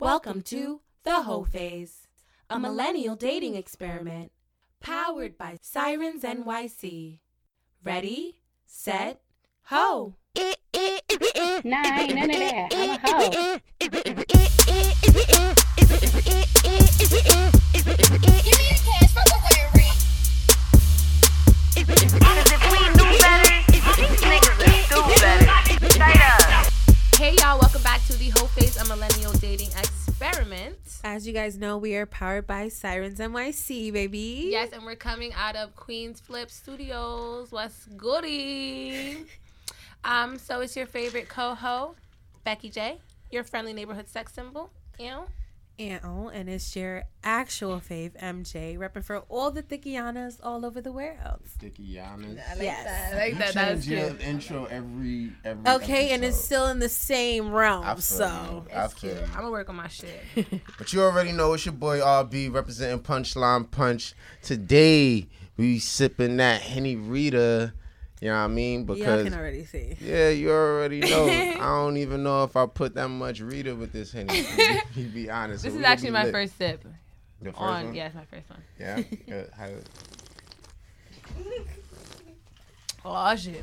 Welcome to The Hoe Phase, a millennial dating experiment powered by Sirens NYC. Ready, set, ho! Nah, ain't none of that. I'm a hoe. Hey y'all, welcome back to the Hoe Phase a Millennial Dating Experiment. As you guys know, we are powered by Sirens NYC, baby. Yes, and we're coming out of Queens Flip Studios. What's goody? um, so it's your favorite coho, Becky J, your friendly neighborhood sex symbol. Ew. And, oh, and it's your actual fave, MJ, repping for all the Thickianas all over the world. Sticky Giannis. I like Yes. that. I like You that. That's change your cute. intro every every. Okay, and it's still in the same realm, I feel so. you. I feel cute. I'm gonna work on my shit. But you already know it's your boy RB representing Punchline Punch. Today we sipping that Henny Rita. You know what I mean? Y'all Because can already see. yeah, you already know. I don't even know if I put that much Rita with this Henny. to be honest. This So is actually my lit. first sip. The first On one? yeah, it's my first one. Yeah. Good. How- oh, oh shit.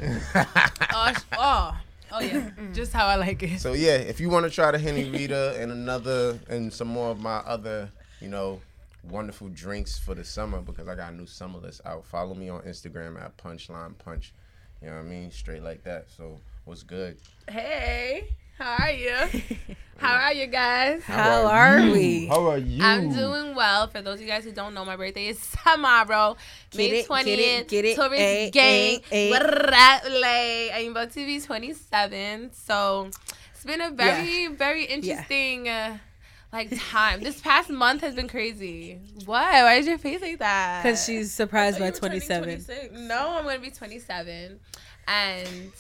oh, sh- oh, oh yeah. Just how I like it. So yeah, if you want to try the Henny Rita and another and some more of my other, you know, wonderful drinks for the summer because I got a new summer list out. Follow me on Instagram at Punchline Punch. You know what I mean? Straight like that. So what's good? Hey, how are you? how are you guys? How are we? How are you? I'm doing well. For those of you guys who don't know, my birthday is tomorrow, Get May it, 20th. get it, get it. Tourist Ay, gang. ay, ay. Bradley. I'm about to be 27. So it's been a very, very interesting. Uh, like time. This past month has been crazy. Why? Why is your face like that? Because she's surprised by 27. No, I'm gonna be 27, and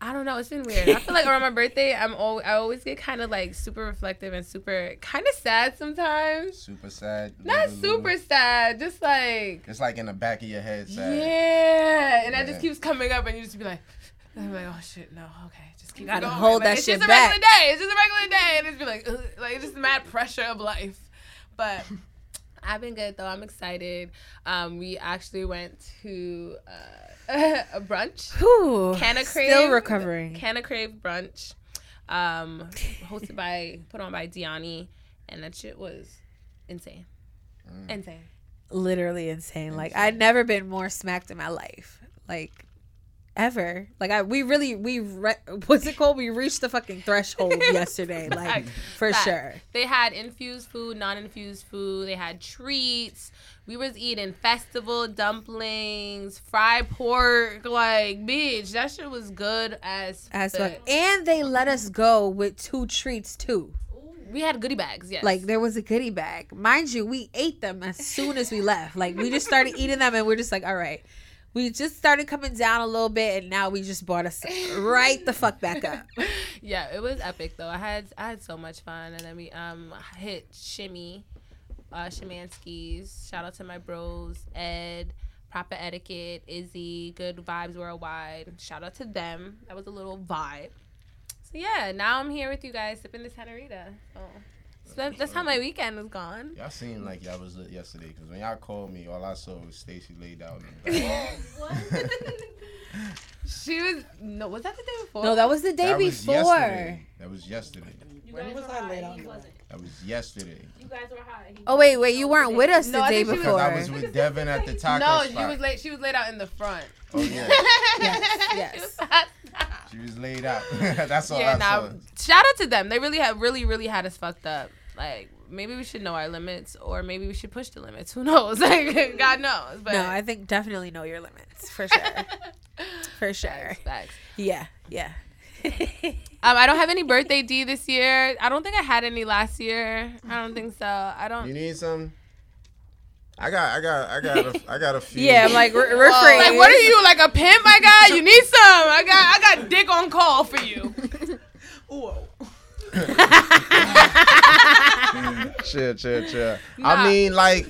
I don't know. It's been weird. I feel like around my birthday, I'm al- I always get kind of like super reflective and super kind of sad sometimes. Super sad. Not super sad, just like It's like in the back of your head sad. yeah, and that just keeps coming up, and you just be like. I'm like, oh shit, no, okay, just keep Gotta going. hold Like, that it's shit just a back. regular day. It's just a regular day, and it's be like, ugh, like it's just mad pressure of life. But I've been good though. I'm excited. Um, we actually went to uh, a brunch. Whew, Canna Crave. Still recovering. Canna Crave brunch, um, hosted by, put on by Diani, and that shit was insane. Mm. Insane. literally insane. Like I'd never been more smacked in my life. Like ever. Like I we really we re- what's it called? We reached the fucking threshold yesterday. Like for Facts. sure. They had infused food, non-infused food. They had treats. We was eating festival dumplings, fried pork. Like, bitch, that shit was good as As fuck. And they let us go with two treats too. We had goodie bags. Yes. Like there was a goodie bag. Mind you, we ate them as soon as we left. Like we just started eating them and we're just like, all right. We just started coming down a little bit and now we just brought us right the fuck back up. yeah, it was epic though. I had I had so much fun, and then we um hit shimmy, uh, Shimanskis. Shout out to my bros, Ed, Proper Etiquette, Izzy, Good Vibes Worldwide. Shout out to them. That was a little vibe. So yeah, now I'm here with you guys sipping this Henny Rita. So that's how my weekend was gone. Y'all seemed like y'all was lit yesterday because when y'all called me, all I saw was Staci laid out. In the. She was no, was that the day before? No, that was the day that was before. yesterday. That was yesterday. When was I laid on? That was yesterday. You guys were high. Oh wait, wait, you weren't with us No, the I day think she was- Because I was with Devin at the taco no, she was late. She was laid out in the front. Oh yeah, yes. she was laid out. That's all yeah, now saw. shout out to them. They really had really really had us fucked up. Like maybe we should know our limits, or maybe we should push the limits. Who knows? Like God knows. But No, I think definitely know your limits for sure. for sure. Facts, facts. Yeah, yeah. Um, I don't have any birthday D this year. I don't think I had any last year. I don't think so. I don't. You need some? I got, I got, I got, a, I got a few. yeah, I'm like re- rephrase. Like what are you like a pimp? My guy, you need some. I got I got dick on call for you. chill, chill, chill. Nah. I mean, like,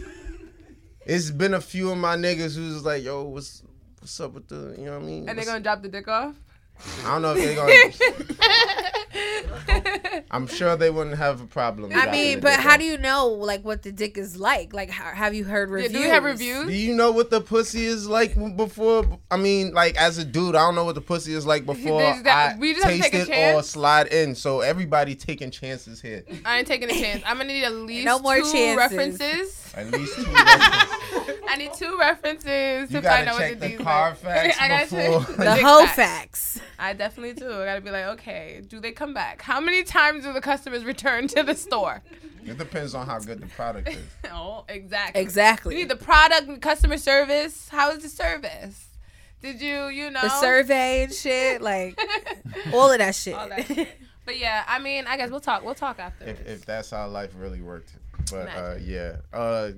it's been a few of my niggas who's like, yo, what's what's up with the, you know what I mean? And they're gonna drop the dick off. I don't know if they're gonna. I'm sure they wouldn't have a problem. I mean, but how do you know like what the dick is like? Like, how, have you heard Yeah, reviews? do you have reviews? Do you know what the pussy is like before? I mean, like as a dude, I don't know what the pussy is like before that- I we just have to taste take a it or chance? slide in. So everybody taking chances here. I ain't taking a chance. I'm gonna need at least No more two chances. references. At least two. references. I need two references You to find out check what the the, Carfax I gotta before. check the whole facts. facts? I definitely do. I gotta be like, okay, do they come back? How many times do the customers return to the store? It depends on how good the product is. oh, exactly. We Exactly. need the product customer service. How is the service? Did you, you know, The survey and shit, like all of that shit. All that shit. But yeah, I mean, I guess we'll talk. We'll talk after. If, if that's how life really worked. But uh, yeah. Uh,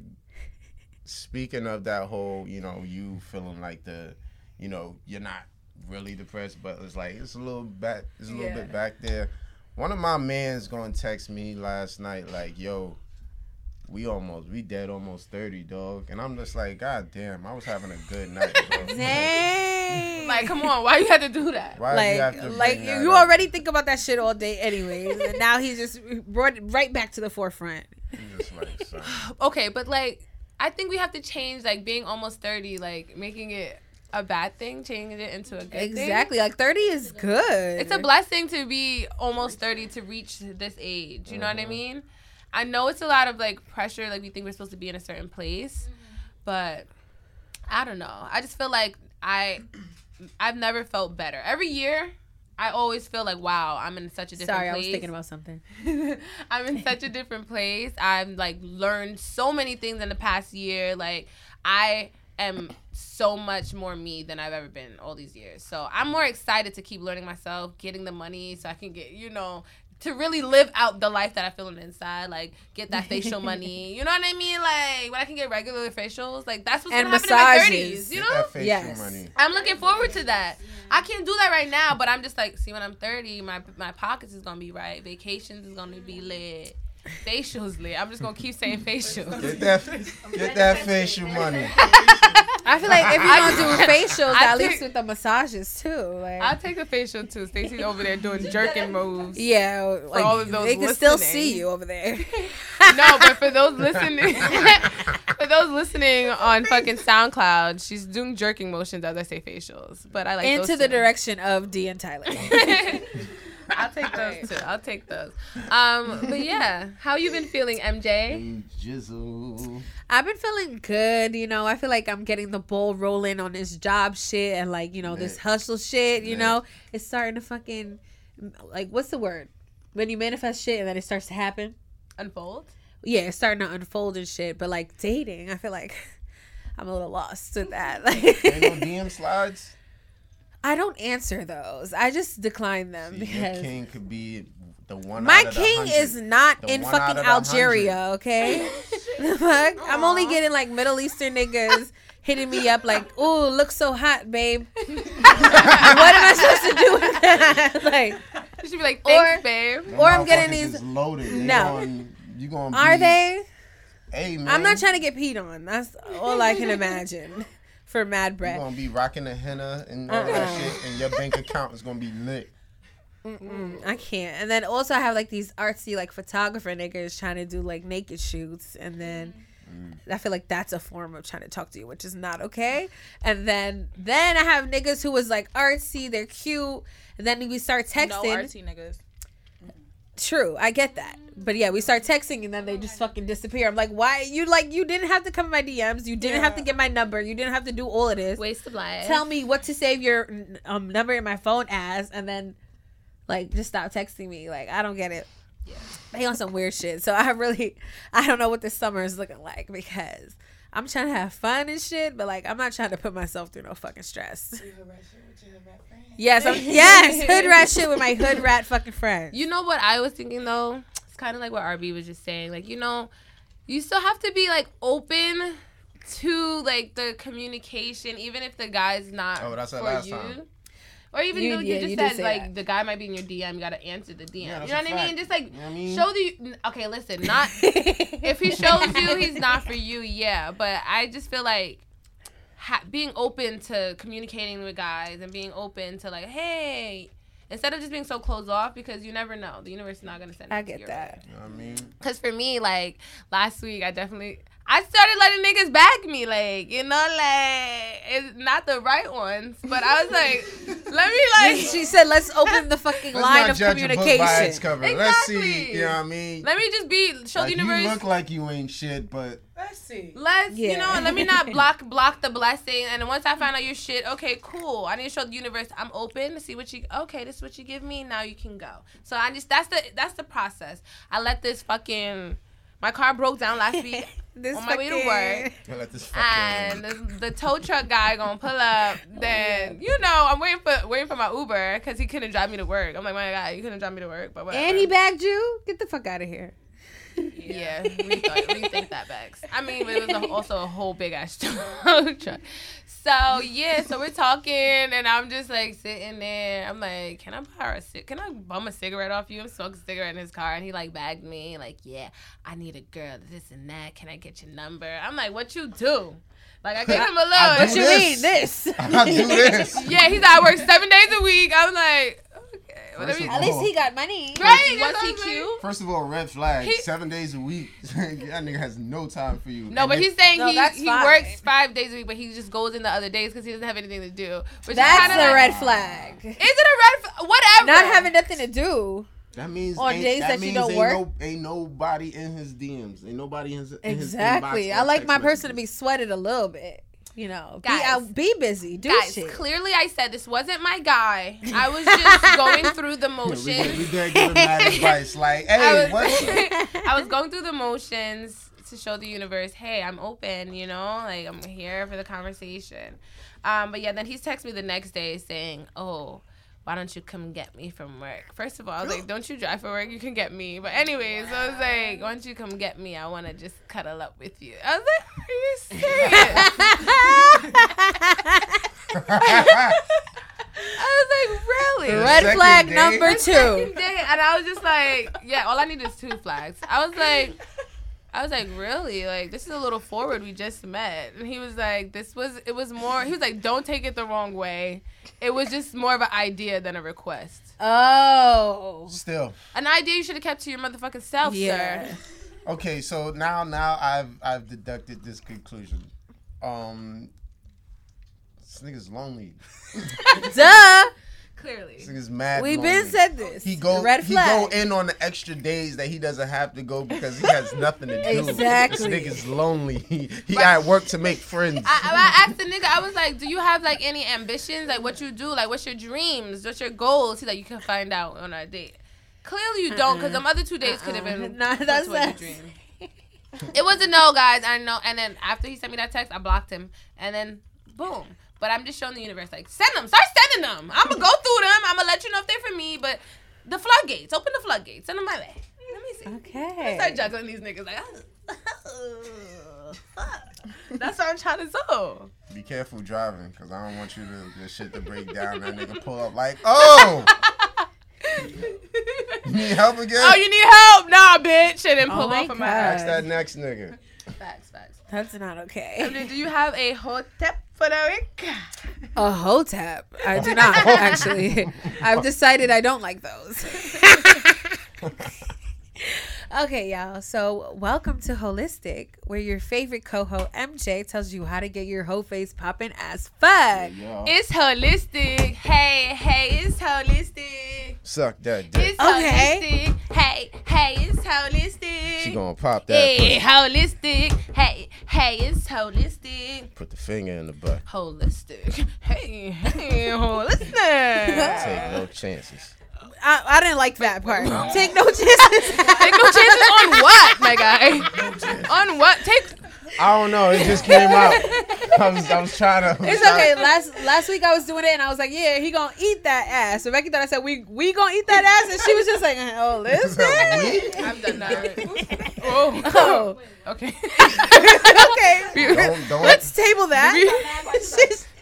speaking of that whole, you know, you feeling like the, you know, you're not really depressed, but it's like it's a little back, it's a little Yeah. bit back there. One of my mans gonna text me last night like, "Yo, we almost, we dead almost thirty, dog," and I'm just like, "God damn, I was having a good night, bro." Dang. like, come on, why you had to do that? Why did you have like, to like that you up? already think about that shit all day, anyways, and now he just brought it right back to the forefront. Just like. Okay, but like, I think we have to change like being almost thirty, like making it a bad thing, changing it into a good thing. Exactly, like thirty is good. It's a blessing to be almost 30 to reach this age. You know what I mm-hmm. mean? I know it's a lot of like pressure, like we think we're supposed to be in a certain place, mm-hmm. but I don't know. I just feel like I I've never felt better. Every year, I always feel like wow, I'm in such a different Sorry, I place. was thinking about something. I'm in such a different place. I've like learned so many things in the past year. Like I am so much more me than I've ever been all these years. So I'm more excited to keep learning myself, getting the money so I can get, you know, to really live out the life that I feel on the inside, like get that facial money. You know what I mean? Like when I can get regular facials, like that's what's And gonna happen in my thirties. You know? that Yes. money. I'm looking forward to that. I can't do that right now, but I'm just like, see, when I'm 30, my my pockets is gonna be right. Vacations is gonna be lit. Facials lit. I'm just gonna keep saying facials. Get that, get that facial money. I feel like if you're gonna do facials, I at think- least with the massages too. Like, I'll take a facial too. Staci's over there doing jerking moves. yeah, like all of those they can still see you over there. No, but for those listening, for those listening on fucking SoundCloud, she's doing jerking motions as I say facials. But I like Into those the too. direction of Dee and Tyler. I'll take those too. I'll take those. Um, but yeah, how you been feeling, MJ? Jizzle. I've been feeling good, you know. I feel like I'm getting the ball rolling on this job shit and like, you know, this hustle shit, you Nick. know. It's starting to fucking like what's the word? When you manifest shit and then it starts to happen. Unfold. Yeah, it's starting to unfold and shit. But like dating, I feel like I'm a little lost with that. Like Ain't no DM slides. I don't answer those. I just decline them See, your because king could be the one. my out of king 100. is not The in fucking out of Algeria, okay? The fuck? I'm only getting like Middle Eastern niggas hitting me up like, "Ooh, look so hot, babe." what am I supposed to do with that? like, You should be like, Or- thanks, babe. Them or I'm getting these- is loaded. They No. gonna- you gonna are be, they? Hey man, I'm not trying to get peed on. That's all I can imagine for mad Bread. You bread. gonna be rocking the henna and all Uh-uh. that shit, and your bank account is gonna be lit. Mm, I can't. And then also I have like these artsy like photographer niggas trying to do like naked shoots, and then I feel like that's a form of trying to talk to you, which is not okay. And then then I have niggas who was like artsy, they're cute, and then we start texting. No artsy niggas. True, I get that. But yeah, we start texting and then they just fucking disappear. I'm like, why? You like you didn't have to come in my DMs. You didn't have to get my number. You didn't have to do all of this. Waste of life. Tell me what to save your um number in my phone as, and then like just stop texting me. Like I don't get it. Yeah. They on some weird shit. So I really I don't know what this summer is looking like because I'm trying to have fun and shit, but like I'm not trying to put myself through no fucking stress. Yes, I'm, yes, hood rat shit with my hood rat fucking friends. You know what I was thinking though? It's kind of like what RB was just saying. Like, you know, you still have to be like open to like the communication, even if the guy's not Oh, that's for that last you. time. Or even You- though you yeah, just you said like that. the guy might be in your DM, you gotta answer the DM. Yeah, you know a what I mean? Just like You know I mean? show the. Okay, listen, not if he shows you he's not for you, yeah. But I just feel like ha- being open to communicating with guys and being open to like, hey, instead of just being so closed off because you never know the universe is not gonna send. it I to get your that. way. You know what I mean? Cause for me, like last week, I definitely I started letting niggas bag me, like you know, like it's not the right ones, but I was like, let me like. she said, "Let's open the fucking Let's line not of judge a book by its communication." cover. Let's see. You know what I mean? Let me just be show Like, the you universe. look like you ain't shit, but Let's see. Let's you Yeah. know, let me not block block the blessing. And once I find out your shit, okay, cool. I need to show the universe I'm open to see what you. Okay, this is what you give me. Now you can go. So I just that's the that's the process. I let this fucking my car broke down last week This on my way to work. I let this and fucking. the, the tow truck guy gonna pull up. Then oh. you know I'm waiting for waiting for my Uber because he couldn't drive me to work. I'm like, my God, you couldn't drive me to work, but whatever. And he bagged you. Get the fuck out of here. Yeah, we thought we think that bags. I mean, but it was a, also a whole big ass truck. So yeah, so we're talking, and I'm just like sitting there. I'm like, can I borrow a Can I bum a cigarette off you? I'm smoking a cigarette in his car, and he like bagged me, like, yeah, I need a girl, this and that. Can I get your number? I'm like, what you do? Like I gave him a little. What you this. mean this? I do this. Yeah, he's like, I work seven days a week. I'm like, okay. Well, let First me- of At least he got money. right? Was he what I'm cute? First of all, red flag. He- seven days a week. that nigga has no time for you. No, And but he's saying No, he, he fine. works five days a week, but he just goes in the other days because he doesn't have anything to do. Which That's kinda like- red flag. Is it a red? Flag? Whatever. Not having nothing to do. That means On ain't, days that you don't ain't work? No, ain't nobody in his DMs. Ain't nobody in his in his Exactly. inbox I like my person to be sweated a little bit. You know, be out, be busy, do Guys, shit. clearly I said this wasn't my guy. I was just going through the We, motions. we did give him that advice. Like, I hey, was, what? I was going through the motions to show the universe, hey, I'm open, you know, like I'm here for the conversation. Um, but yeah, then he's texted me the next day saying, oh, why don't you come get me from work? First of all, I was like, don't you drive for work? You can get me. But anyways, I was like, why don't you come get me? I want to just cuddle up with you. I was like, are you serious? I was like, really? Red second flag day? number two. day, and I was just like, yeah, all I need is two flags. I was like, I was like, really? Like, this is a little forward. We just met, and he was like, this was. It was more. He was like, don't take it the wrong way. It was just more of an idea than a request. Oh. Still. An idea you should have kept to your motherfucking self, Yeah. sir. Okay, so now now I've I've deducted this conclusion. Um this nigga's lonely. Duh. Clearly. This nigga's mad. We've lonely. been said this. He go Red he flag. go in on the extra days that he doesn't have to go because he has nothing to do. Exactly. This nigga's lonely. He, he got work to make friends. I, I asked the nigga, I was like, do you have like any ambitions? Like what you do? Like what's your dreams? What's your goals? He's like, you can find out on our date. Clearly you don't, because the other two days could have uh-uh. been Nah, that's what you us. dreamed. It was a no, guys. I know. And then after he sent me that text, I blocked him. And then boom. But I'm just showing the universe, like, send them. Start sending them. I'm gonna go through them. I'm gonna let you know if they're for me. But the floodgates, open the floodgates. Send them my way. Let me see. Okay. Start juggling these niggas like. Oh, That's what I'm trying to do. Be careful driving because I don't want you to the shit to break down. That nigga pull up like, oh, you need help again? Oh, you need help? Nah, bitch. And then Oh pull my off of my God. Ask that next nigga. Facts, facts. That's not okay. MJ, do you have a hot tip for the week? A hotep. I do not actually. I've decided I don't like those. okay, y'all. So welcome to Holistic, where your favorite coho MJ tells you how to get your whole face popping as fuck. Yo, It's holistic. Hey, hey, it's holistic. suck that dick. It's Okay. holistic. Hey, hey, it's holistic. She gonna pop that. Hey, pussy. holistic. Hey, hey, it's holistic. Put the finger in the butt. Holistic. Hey, hey, holistic. Take no chances. I, I didn't like that part. Take no chances. Take no chances on what, my guy? on what? Take. I don't know. It just came out. I was, I was trying to. It's okay. Last last week I was doing it and I was like, yeah, he gonna eat that ass. So Becky thought I said we we gonna eat that ass, and she was just like, oh, listen. I've done that. Oh. Oh, Okay. okay. Don't, don't, Let's table that.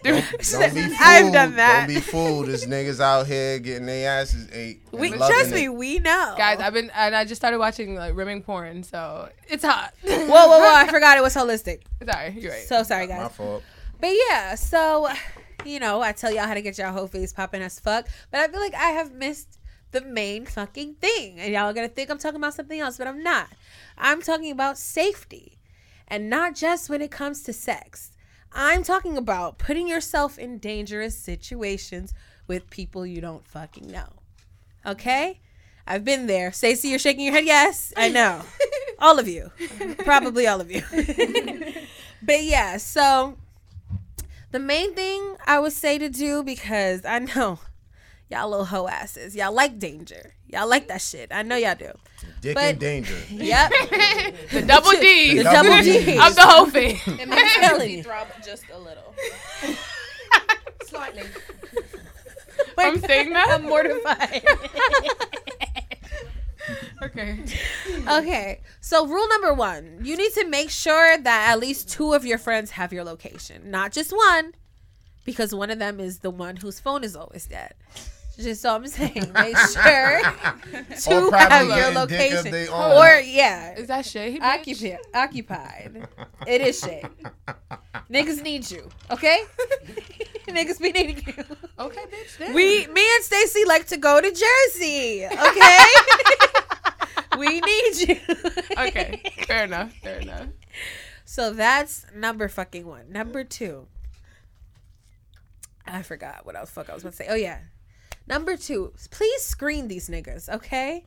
She's- don't, don't be fooled. I've done that. Don't be fooled. This niggas out here getting their asses ate. we loving trust it. me, we know. Guys, I've been and I just started watching like rimming porn, so it's hot. whoa, whoa, whoa! I forgot it was holistic. Sorry, you're right. So sorry, My guys. fault. But yeah, so you know, I tell y'all how to get y'all whole face popping as fuck. But I feel like I have missed the main fucking thing. And y'all are gonna think I'm talking about something else, but I'm not. I'm talking about safety. And not just when it comes to sex. I'm talking about putting yourself in dangerous situations with people you don't fucking know. Okay? I've been there. Staci, you're shaking your head. Yes, I know. all of you. Probably all of you. but yeah, so the main thing I would say to do because I know y'all little hoe asses. Y'all like danger. Y'all like that shit. I know y'all do. Dick But- in danger. Yep. The double D The double double D's. Ds. of the whole thing. It makes telling me you. throb just a little. Slightly. I'm saying that. I'm mortified. Okay. okay. So rule number one, you need to make sure that at least two of your friends have your location. Not just one. Because one of them is the one whose phone is always dead. Just so I'm saying, make sure to have your getting dick of location. Or yeah, Is that Shay? bitch? occupied. Occupied. It is shit. Niggas need you, okay? Niggas be needing you. Okay, bitch. Then. We, me and Staci like to go to Jersey, okay? we need you. Okay. Fair enough. Fair enough. So that's number fucking one. Number two. I forgot what else fuck I was gonna say. Oh yeah. Number two, please screen these niggas, okay?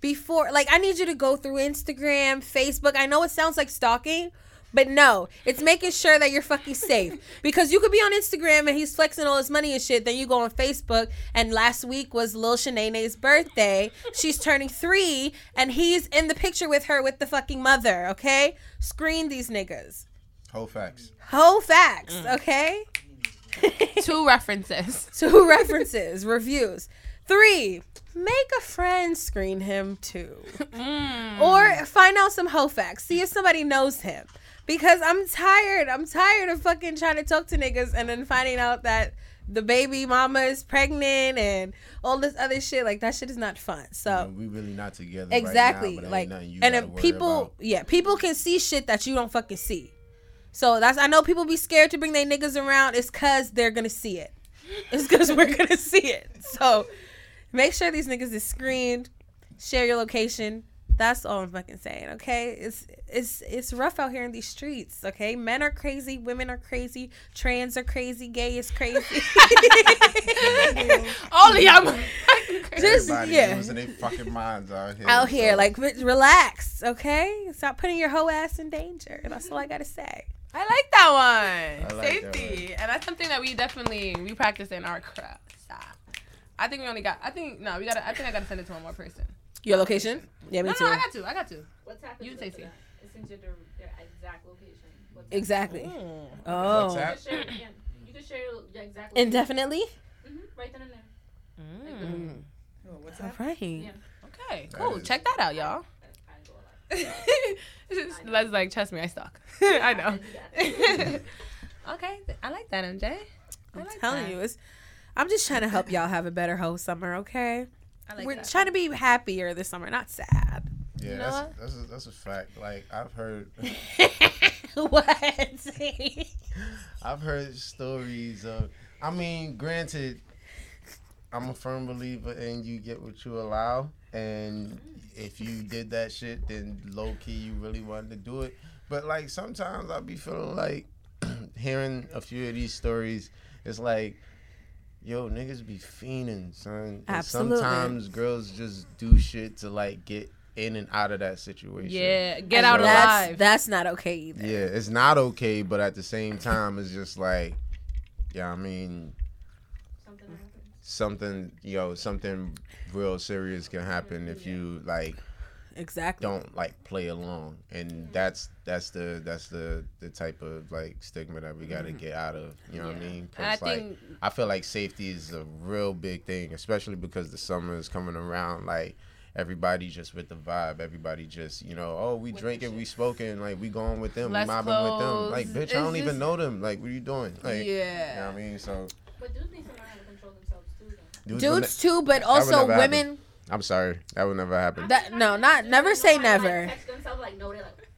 Before like I need you to go through Instagram, Facebook. I know it sounds like stalking, but no, it's making sure that you're fucking safe. Because you could be on Instagram and he's flexing all his money and shit. Then you go on Facebook and last week was Lil Shanae's birthday. She's turning three and he's in the picture with her with the fucking mother, okay? Screen these niggas. Whole facts. Whole facts, mm. okay? Two references. Two references, reviews. Three, make a friend screen him too. Mm. Or find out some hoe facts. See if somebody knows him. Because I'm tired. I'm tired of fucking trying to talk to niggas and then finding out that the baby mama is pregnant and all this other shit. Like that shit is not fun. So And we really not together. right now, exactly but it ain't like nothing you and gotta if people about. yeah people can see shit that you don't fucking see so that's i know people be scared to bring their niggas around it's because they're gonna see it it's because we're gonna see it so make sure these niggas is screened share your location that's all i'm fucking saying okay it's it's it's rough out here in these streets okay men are crazy women are crazy trans are crazy gay is crazy All of y'all. just Everybody yeah losing their fucking minds out here. out here. so- Like, relax, okay? Stop putting your whole ass in danger. That's all I gotta say. I like that one. I like that Safety, and that's something that we definitely we practice in our craft. Stop. I think we only got. I think no, we got. to I think I got to send it to one more person. Your location? Yeah, me No, too. no, I got to. I got to. What's happened? You with Staci. that? Since you're their, their exact location. What's exactly. Mm. Oh, What's You can share, yeah, you can share your, your exact location. indefinitely. hmm right then and there. Mm. All right. Yeah. Okay, That cool. is- Check that out, y'all. I go a lot. Les like, trust me, I stalk. I know. I okay, I like that, MJ. I I'm like telling that. you, it's. I'm just trying to help y'all have a better whole summer, okay? I like We're that. trying to be happier this summer, not sad. Yeah, You know that's, what? that's a, that's a fact. Like I've heard, what? I've heard stories of. I mean, granted, I'm a firm believer in you get what you allow, and if you did that shit, then low key you really wanted to do it. But like sometimes I'll be feeling like hearing a few of these stories. It's like. Yo, niggas be fiending, son. And Absolutely. Sometimes girls just do shit to like get in and out of that situation. Yeah, get out So- that's, alive. That's not okay either. Yeah, it's not okay, but at the same time, it's just like, yeah, I mean, Something happened. you know something real serious can happen if you like Exactly. don't like play along, and that's that's the that's the the type of like stigma that we got to mm-hmm. get out of. You know what I mean? And I 'Cause, like, think I feel like safety is a real big thing, especially because the summer is coming around. Like everybody just with the vibe. Everybody just you know, oh, we drinking, we smoking, like we going with them, Less we mobbing with them. Like bitch, It's I don't even know them. Like what are you doing? Like, yeah. You know what I mean? So But dudes need to learn how to control themselves too, though. Dudes, will Dudes too, but also never happen. women. I'm sorry, that would never happen. That no, not never say never. Like, text themselves like, no, they're like,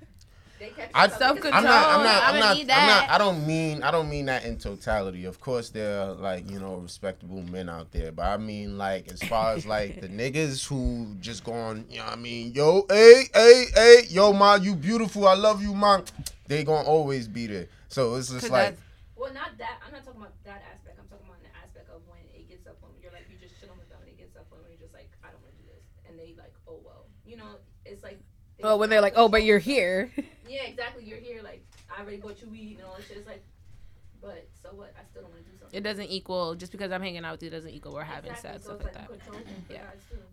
They catch I, themselves Self-control. I'm not. I'm not. I'ma I'm not. I'm not. I don't mean. I don't mean that in totality. Of course, there are like you know respectable men out there, but I mean like as far as like the niggas who just going, you know, what I mean, yo, hey, hey, hey, yo, ma, you beautiful, I love you, ma. They gonna always be there. So it's just 'Cause like, Well, not that. I'm not talking about that aspect. I'm talking about the aspect of when it gets up when you're like you just chilling with them and it gets up when you're just like I don't want to do this and they like oh well you know it's like. they Oh, when they're like, oh, but you're here. Yeah, exactly. You're here. Like I already bought you weed and all that shit. It's like, but so what? I still don't want to do something. It doesn't equal just because I'm hanging out with you doesn't equal we're having Exactly, sex so stuff like like that. you controlling for Yeah.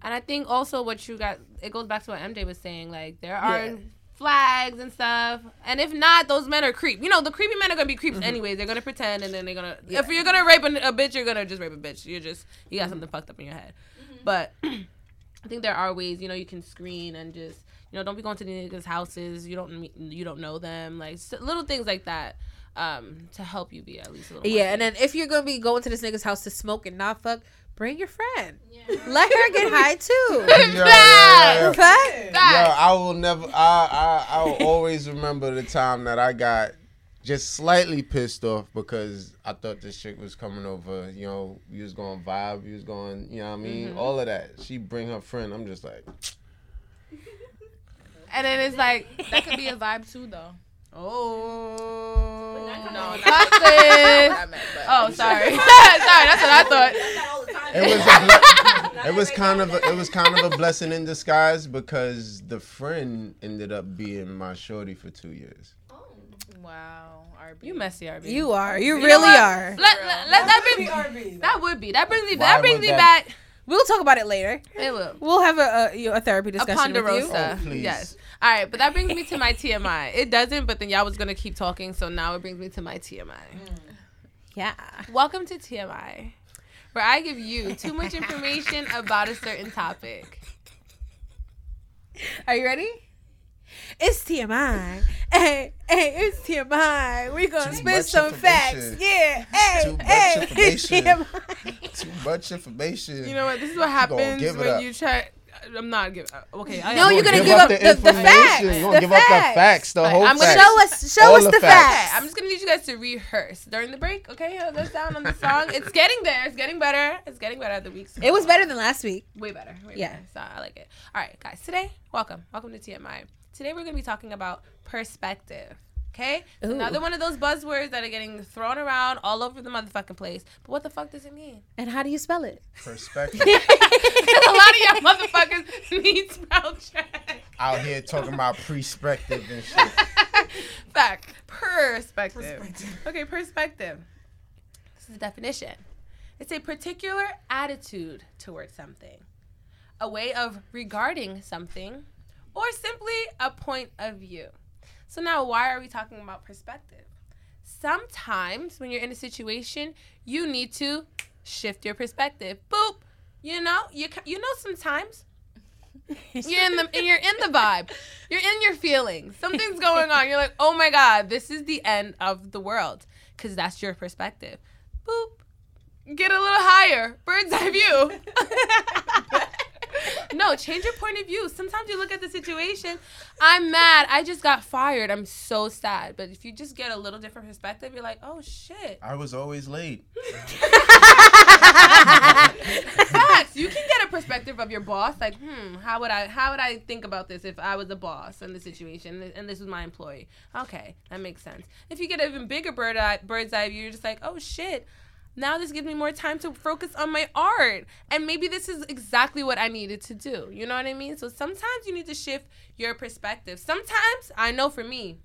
And I think also what you got it goes back to what MJ was saying. Like there are Yeah. flags and stuff, and if not, those men are creep. You know, the creepy men are gonna be creeps Mm-hmm. anyways. They're gonna pretend, and then they're gonna. If you're gonna rape a, a bitch, you're gonna just rape a bitch. You're just you got something fucked up in your head. But I think there are ways. You know, you can screen and just you know don't be going to the niggas' houses. You don't meet, you don't know them. Like little things like that. Um, to help you be at least a little. more Yeah, and safe. then if you're gonna be going to this nigga's house to smoke and not fuck, bring your friend. Yeah. Let her get high too. yeah, yeah, yeah, yeah. Fact. Yo, I will never. I, I I will always remember the time that I got just slightly pissed off because I thought this chick was coming over. You know, we was going vibe. We was going. You know what I mean? All of that. She bring her friend. I'm just like, and then it's like That could be a vibe too, though. Oh no, not this. I meant, but Oh, sorry, sorry. That's what I thought. That's not all the time. it was. A ble- it was kind of. A, it was kind of a blessing in disguise because the friend ended up being my shorty for two years. Oh. wow, RB. You messy, RB. You are. You, You really are. Let, let, let that bring. That would be. That brings me. Why That brings me that- back. We'll talk about it later. It will. We'll have a a, you know, a therapy A discussion with you. Oh, please. yes. All right, but that brings me to my TMI. It doesn't, but then y'all was gonna keep talking, so now it brings me to my TMI. Mm. Yeah. Welcome to TMI, where I give you too much information about a certain topic. Are you ready? It's TMI. Hey, hey, it's TMI. We gonna Too spit some facts. Yeah. Hey, Too hey, it's information. TMI. Too much information. You know what? This is what happens when up. you try. I'm not giving. Uh, okay. I No, you're gonna gonna give up the- the information. facts. You're The gonna give up the facts. facts, the Right, whole I'm gonna facts. Show us, show All us the the facts. Facts. I'm just gonna need you guys to rehearse during the break. Okay, Hold us down on the song. It's getting there. It's getting better. It's getting better the weeks. It was better than last week. way better. Way Yeah. better. So I like it. All right, guys. Today, welcome, welcome to TMI. Today we're gonna be talking about perspective. Okay, It's Ooh. another one of those buzzwords that are getting thrown around all over the motherfucking place. But what the fuck does it mean? And how do you spell it? Perspective. a lot of y'all motherfuckers need spell check. Out here talking about perspective and shit. Fact. Perspective. Okay, perspective. This is the definition. It's a particular attitude towards something, a way of regarding something, or simply a point of view. So now, why are we talking about perspective? Sometimes when you're in a situation, you need to shift your perspective. Boop. You know, you you know sometimes you're in the you're in the vibe. You're in your feelings. Something's going on. You're like, "Oh my god, this is the end of the world." Cuz that's your perspective. Boop. Get a little higher. Bird's eye view. no, change your point of view. Sometimes you look at the situation, I'm mad. I just got fired. I'm so sad. But if you just get a little different perspective, you're like, "Oh shit." I was always late. Facts. You can get a perspective of your boss. Like, hmm, how would I how would I think about this if I was a boss in the situation and this was my employee? Okay, that makes sense. If you get an even bigger bird eye, bird's eye view, you're just like, oh shit. Now this gives me more time to focus on my art. And maybe this is exactly what I needed to do. You know what I mean? So sometimes you need to shift your perspective. Sometimes, I know for me,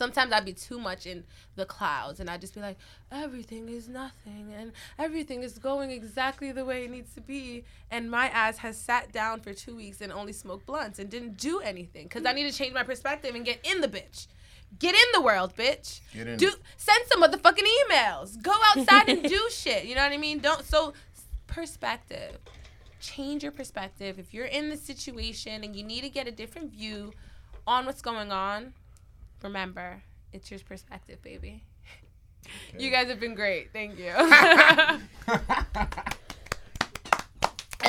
sometimes I'd be too much in the clouds and I'd just be like, everything is nothing and everything is going exactly the way it needs to be. And my ass has sat down for two weeks and only smoked blunts and didn't do anything because I need to change my perspective and get in the bitch. Get in the world, bitch. Get in Do it. send some motherfucking emails. Go outside and do shit. You know what I mean? Don't so perspective. Change your perspective. If you're in the situation and you need to get a different view on what's going on, remember, it's your perspective, baby. You guys have been great. Thank you.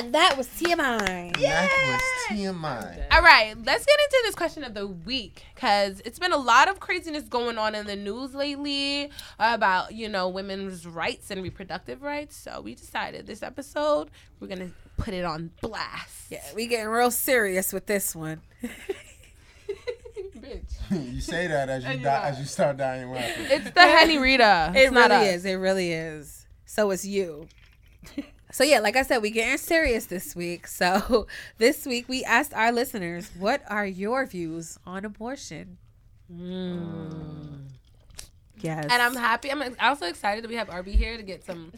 And that was TMI. That was TMI. All right, let's get into this question of the week because it's been a lot of craziness going on in the news lately about you know women's rights and reproductive rights. So we decided this episode we're gonna put it on blast. Yeah, we getting real serious with this one. Bitch. you say that as you And die, as you start dying laughing. It's the Henny Rita. It It's not really us. is. It really is. So it's you. So yeah, like I said, we getting serious this week. So this week we asked our listeners, what are your views on abortion? Mm. Yes. And I'm happy. I'm also excited that we have RB here to get some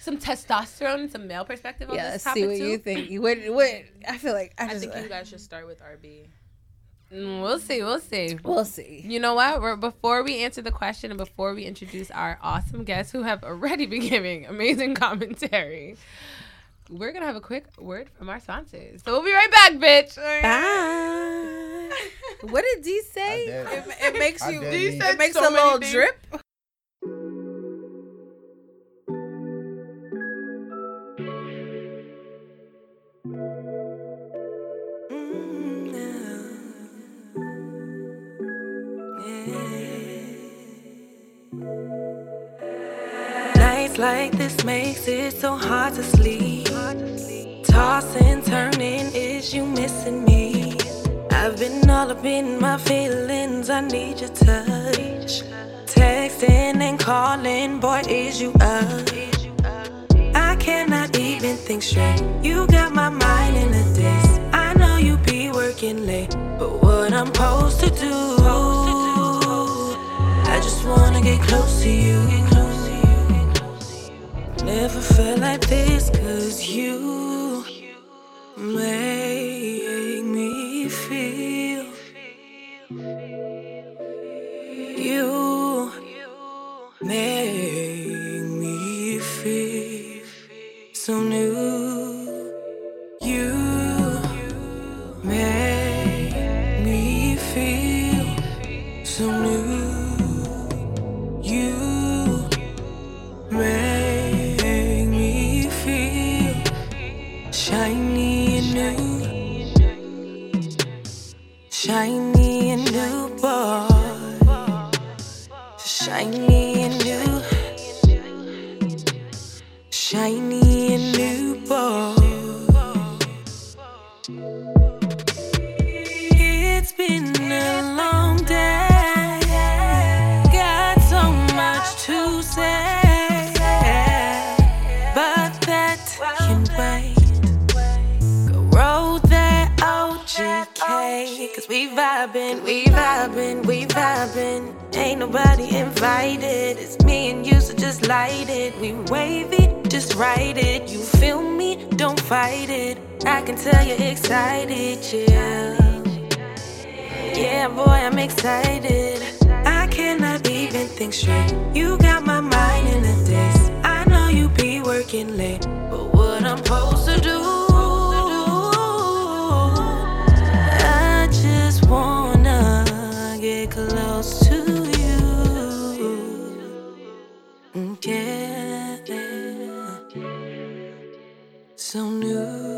some testosterone some male perspective on yeah, this topic see what too. you think. You- What, what, I feel like I I think you uh, guys should start with RB. Mm, We'll see. We'll see. we'll see. You know what? We're, before we answer the question and before we introduce our awesome guests who have already been giving amazing commentary, we're gonna have a quick word from our sponsors. So we'll be right back, bitch. Bye. what did Dee say? It, it makes I you. did. It makes so a little things. drip. Like this makes it so hard to sleep. Tossing, turning, is you missing me? I've been all up in my feelings, I need your touch. Texting and calling, boy, is you up? I cannot even think straight. You got my mind in a daze. I know you be working late, but what I'm supposed to do? I just wanna get close to you. Never felt like this, cause you make me feel. You make me feel so new. Vibing, we vibing, we vibing. Ain't nobody invited. It's me and you, so just light it. We wave it, just write it. You feel me? Don't fight it. I can tell you're excited, yeah. Yeah, boy, I'm excited. I cannot even think straight. You got my mind in a daze. I know you be working late, but what I'm supposed to do? So new.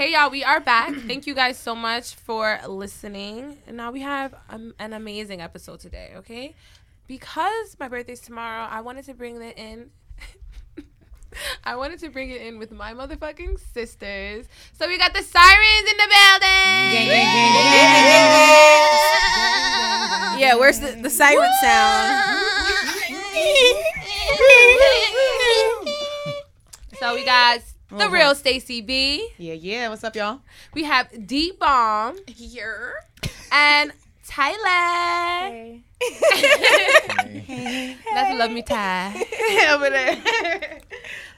Hey y'all, we are back. Thank you guys so much for listening. And now we have um, an amazing episode today, okay? Because my birthday's tomorrow, I wanted to bring it in. I wanted to bring it in with my motherfucking sisters. So we got the sirens in the building. Yeah, where's the, the siren sound? so we got the uh-huh. real Staci B. Yeah, yeah. What's up, y'all? We have Dee Bomb. Here. And Tyler. That's Love Me Ty. Over there.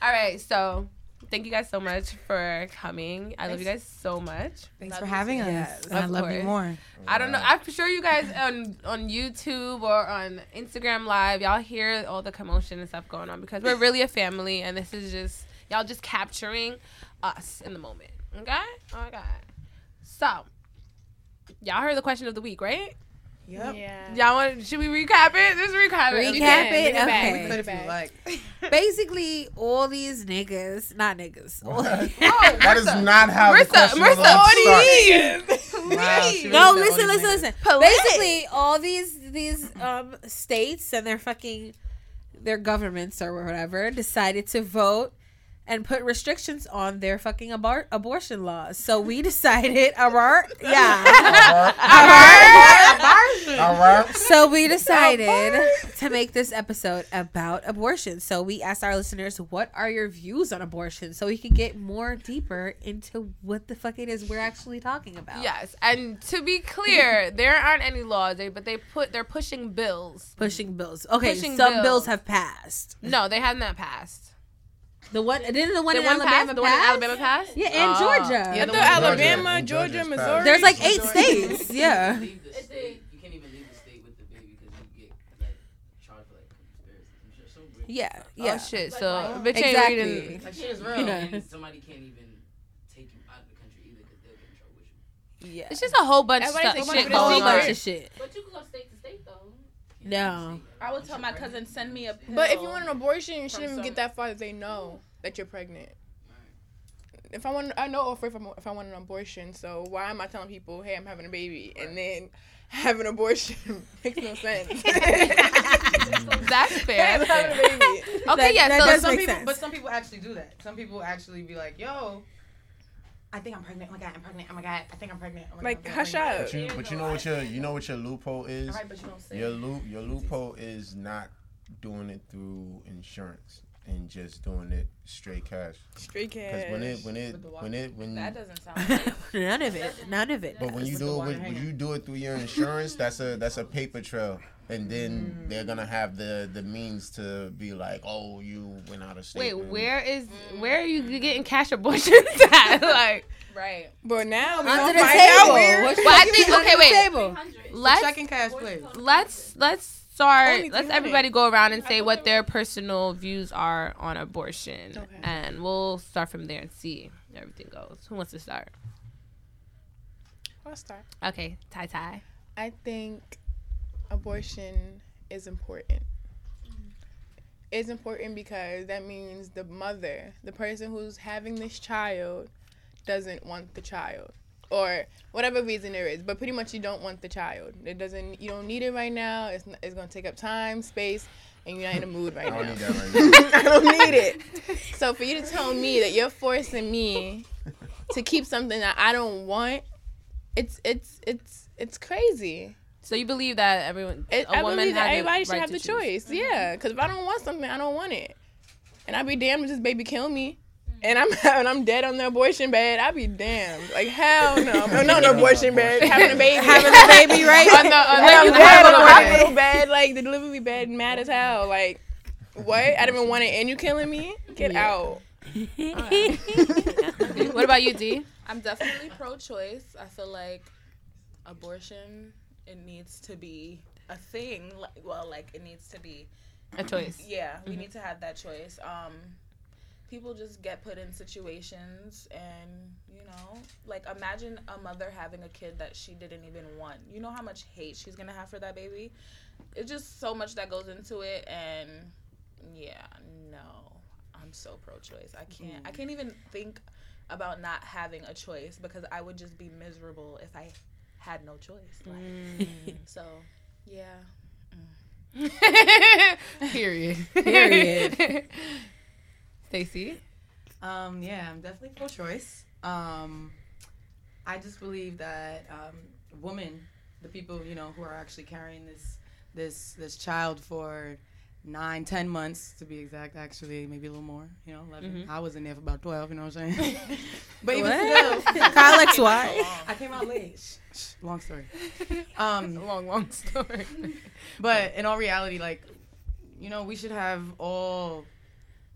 All right, so thank you guys so much for coming. I love you guys so much. Thanks for having us. Yes, and I of love you more. I don't know. I'm sure you guys on on YouTube or on Instagram Live, y'all hear all the commotion and stuff going on because we're really a family, and this is just y'all just capturing us in the moment. Okay. Oh my god. So, y'all heard the question of the week, right? Yep. Yeah. Y'all want? Should we recap it? Just recap it. Recap can, it? bring it back, Okay. bring. Like, Basically, all these niggas, not niggas. all- that is not how the Marissa, question of the Marissa, week starts. wow, she no, really listen, listen, these listen. Paulette. Basically, all these these um states and their fucking their governments or whatever decided to vote and put restrictions on their fucking abor- abortion laws. So we decided, abort, yeah, All right. So we decided to make this episode about abortion. So we asked our listeners, what are your views on abortion? So we could get more deeper into what the fuck it is we're actually talking about. Yes, and to be clear, there aren't any laws, but they put they're pushing bills. Pushing bills. Okay, Pushing some bills. bills have passed. No, they haven't passed. The one didn't the one The in one Alabama passed. The one in pass? Alabama passed. Yeah, and Oh. Georgia. Yeah, the the one- Alabama, Georgia- Georgia, Georgia's Missouri. passed. There's like eight Georgia, states. you Yeah. can't leave the It's state. You can't even leave the state with the baby because you get like charged like conspiracy. Some shit so weird. Yeah. Yeah. Oh shit! Like, So why? bitch ain't Exactly. reading. Like shit is real. Yeah. And somebody can't even take you out of the country either because they'll get in trouble with you. Yeah. It's just a whole bunch of Everybody's stuff, shit going whole on. bunch of shit. But you can go state to state though. No. I would tell my cousin send me a pill. But if you want an abortion, you shouldn't even some- get that far that they know that you're pregnant. If I want, I know if I'm, if I want an abortion. So why am I telling people, hey, I'm having a baby, and then have an abortion makes no sense. That's fair. I'm having a baby. Okay, That- yeah. that so does some make people, sense. but some people actually do that. Some people actually be like, "Yo, I think I'm pregnant. Oh my god, I'm pregnant. Oh my god, I think I'm pregnant." Oh my Like, god, I'm hush pregnant." up. But you, but you know what your you know what your loophole is. All right, but you don't say. Your loop your loophole is not doing it through insurance and just doing it straight cash. Straight cash. Because when it when it With the water. when it when that doesn't sound right. None of it. None of it. but when you with do it water when you do it through your insurance, that's a that's a paper trail. And then Mm. they're gonna have the the means to be like, oh, you went out of state. Wait, and- where is where are you getting cash abortions at? like, right. But now we Under gonna the find table. out where. What Well, I think think- is under okay, the wait. table? let's Checking cash, please. let's let's start. Let's everybody go around and say what their personal views are on abortion, Okay. and we'll start from there and see how everything goes. Who wants to start? I'll start. Okay, Ty Ty. I think abortion is important. Mm. It's important because that means the mother, the person who's having this child, doesn't want the child. Or whatever reason there is, but pretty much you don't want the child. It doesn't. You don't need it right now. It's n- it's gonna take up time, space, and you're not in a mood right don't now. need that right now. I don't need it. So for you to tell me that you're forcing me to keep something that I don't want, it's it's it's it's crazy. So you believe that everyone, It, a I woman believe that everybody the should right have the choose. choice. Mm-hmm. Yeah, because if I don't want something, I don't want it, and I'd be damned if this baby kill me. And I'm and I'm dead on the abortion bed. I'd be damned. Like hell no, no, no, no abortion bed. Having a baby, Having a baby, right? on the on Like, the bed, on the hospital bed, like the delivery bed, mad as hell. Like, what? I didn't even want it, and you killing me? Get out. What about you, Dee? I'm definitely pro-choice. I feel like abortion it needs to be a thing. Well, like it needs to be. A choice. Yeah, we need to have that choice. Um, people just get put in situations, and you know, like imagine a mother having a kid that she didn't even want. You know how much hate she's gonna have for that baby. It's just so much that goes into it, and yeah, no, I'm so pro-choice. I can't. I can't even think about not having a choice because I would just be miserable if I had no choice. Like, so, yeah. Period. Period. Staci. Um, yeah, I'm definitely pro-choice. Um, I just believe that um, women, the people you know who are actually carrying this this this child for nine, ten months to be exact, actually maybe a little more, you know, 11 Mhm. I was in there for about twelve. You know what I'm saying? but even still, Kyle X Y. I came out late. Shh, shh, long story. Um, long, long story. but in all reality, like, you know, we should have all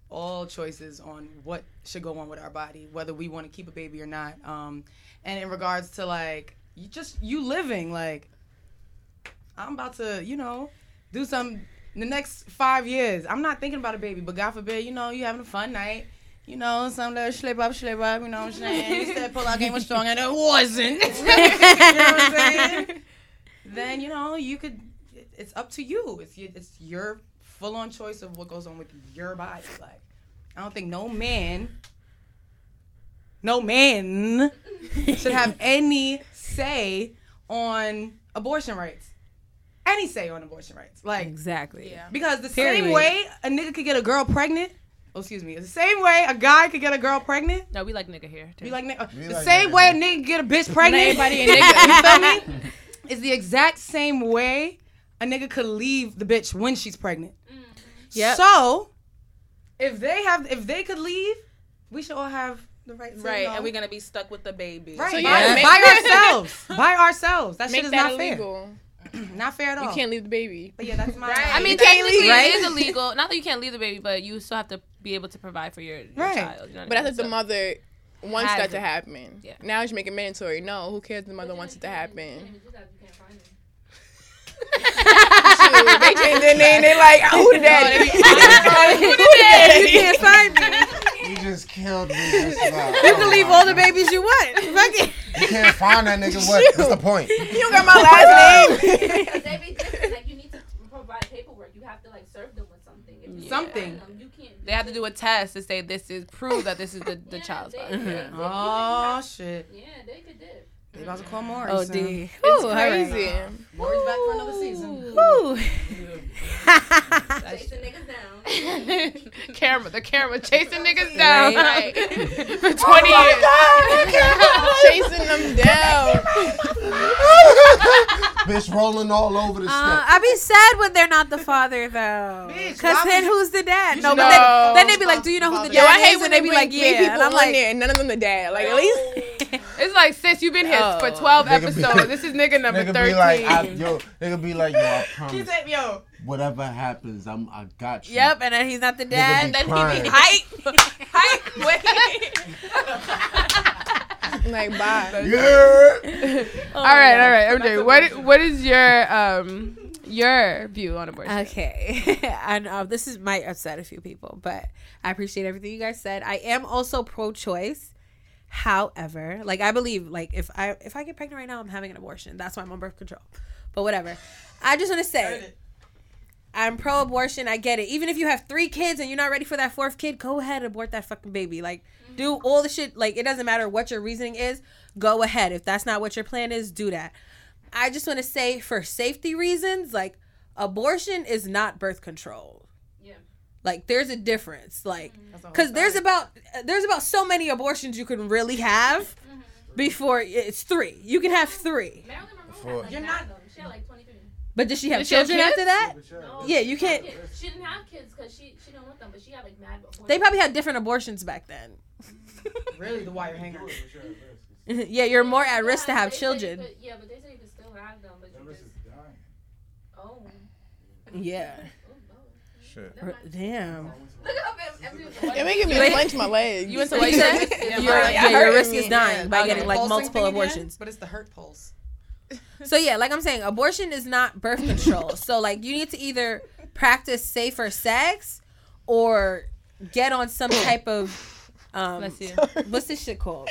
all choices on what should go on with our body, whether we want to keep a baby or not. Um, and in regards to like you just you living, like I'm about to, you know, do some the next five years. I'm not thinking about a baby, but God forbid, you know, you having a fun night. You know, some little slip up, slip up, you know what I'm saying? You said pull out game was strong and it wasn't. you know what I'm saying? Then, you know, you could it's up to you. It's your, it's your full on choice of what goes on with your body. Like, I don't think no man, no man should have any say on abortion rights. Any say on abortion rights. Like, exactly. Yeah. because the Period. same way a nigga could get a girl pregnant. Oh, excuse me. The same way a guy could get a girl pregnant. No, we like nigga here. Too. We like nigga. Uh, we the like same nigga way a nigga can get a bitch pregnant. everybody a nigga. you feel me? It's the exact same way a nigga could leave the bitch when she's pregnant. Mm-hmm. Yeah. So, if they have, if they could leave, we should all have the right. To Right, know. and we're gonna be stuck with the baby. Right, So by, yeah, make- by ourselves. by ourselves. That Make shit is that not fair. Illegal. not fair at all. You can't leave the baby. But yeah, that's my. I mean, You can't technically, leave, right? it is illegal. Not that you can't leave the baby, but you still have to be able to provide for your, your Right. child. You know what But I that's if mean? the mother wants that to happen. Yeah. Now you should make it mandatory. No, who cares if the mother wants it to happen? Shoot, they changed their name. They like, oh, who the daddy? Who the daddy? You can't find me. You just killed me just now. You can leave all the babies you want. Fuck it. You can't find that nigga. What? What's the point? You don't got my last name. Because they be different. Like you need to provide paperwork. You have to like serve them with something. If you Something. Them, you can't. They have to do a test to say this is prove that this is the, the child's body. Oh shit. Yeah, they could dip. They about to call Maury. Oh, soon. D. It's Ooh, all right. crazy. Maury's back for another season. Woo. Chasing niggas down. camera, the camera chasing niggas down Right. for 20 years. Chasing them down. Bitch rolling all over the Uh, steps. I be sad when they're not the father though, because then would- who's the dad? No, but know. then, then they be like, "Do you know who the dad? Yo, dad I hate is?" when they they be like, "Yeah," people and I'm like, there and none of them the dad. Like at least It's like, sis, you've been here for 12 Nigga be- episodes. This is nigga number Nigga 13. be like, I, yo, nigga be like, yo, I She promise. said, yo. Whatever happens, I'm, I got you. "Yep," and then he's not the dad. be Then crying. he be height, height, wait. like bye. Yeah. all right, all right, MJ. What what is your um your view on abortion? Okay, and uh, this is might upset a few people, but I appreciate everything you guys said. I am also pro-choice. However, like I believe, like if I if I get pregnant right now, I'm having an abortion. That's why I'm on birth control. But whatever. I just want to say, I'm pro-abortion. I get it. Even if you have three kids and you're not ready for that fourth kid, go ahead and abort that fucking baby. Like, do mm-hmm. all the shit. Like, it doesn't matter what your reasoning is. Go ahead. If that's not what your plan is, do that. I just want to say, for safety reasons, like, abortion is not birth control. Yeah. Like, there's a difference. Like, mm-hmm. That's a because there's about there's about so many abortions you can really have mm-hmm. before it's three. You can have three. Marilyn Monroe had like You're nine not- of them. She had like 23. But did she have Did she have children after that? No, Yeah, you can't- kids. She didn't have kids because she she didn't want them, but she had like mad. before. They probably had different abortions back then. Really, the wire hanger. yeah, you're more at risk to have they said you children. could- yeah, but they said you could still have them, but you just. Oh. Yeah. Oh, Shit. R- Damn. Look up and, and You're making me Wait. clench my legs. You went to What what you you said? said? Your, right. yeah, It your risk is dying by getting like multiple thing again? abortions. But it's the hurt pulse. So yeah, like I'm saying, abortion is not birth control. so like you need to either practice safer sex or get on some type of um what's this shit called?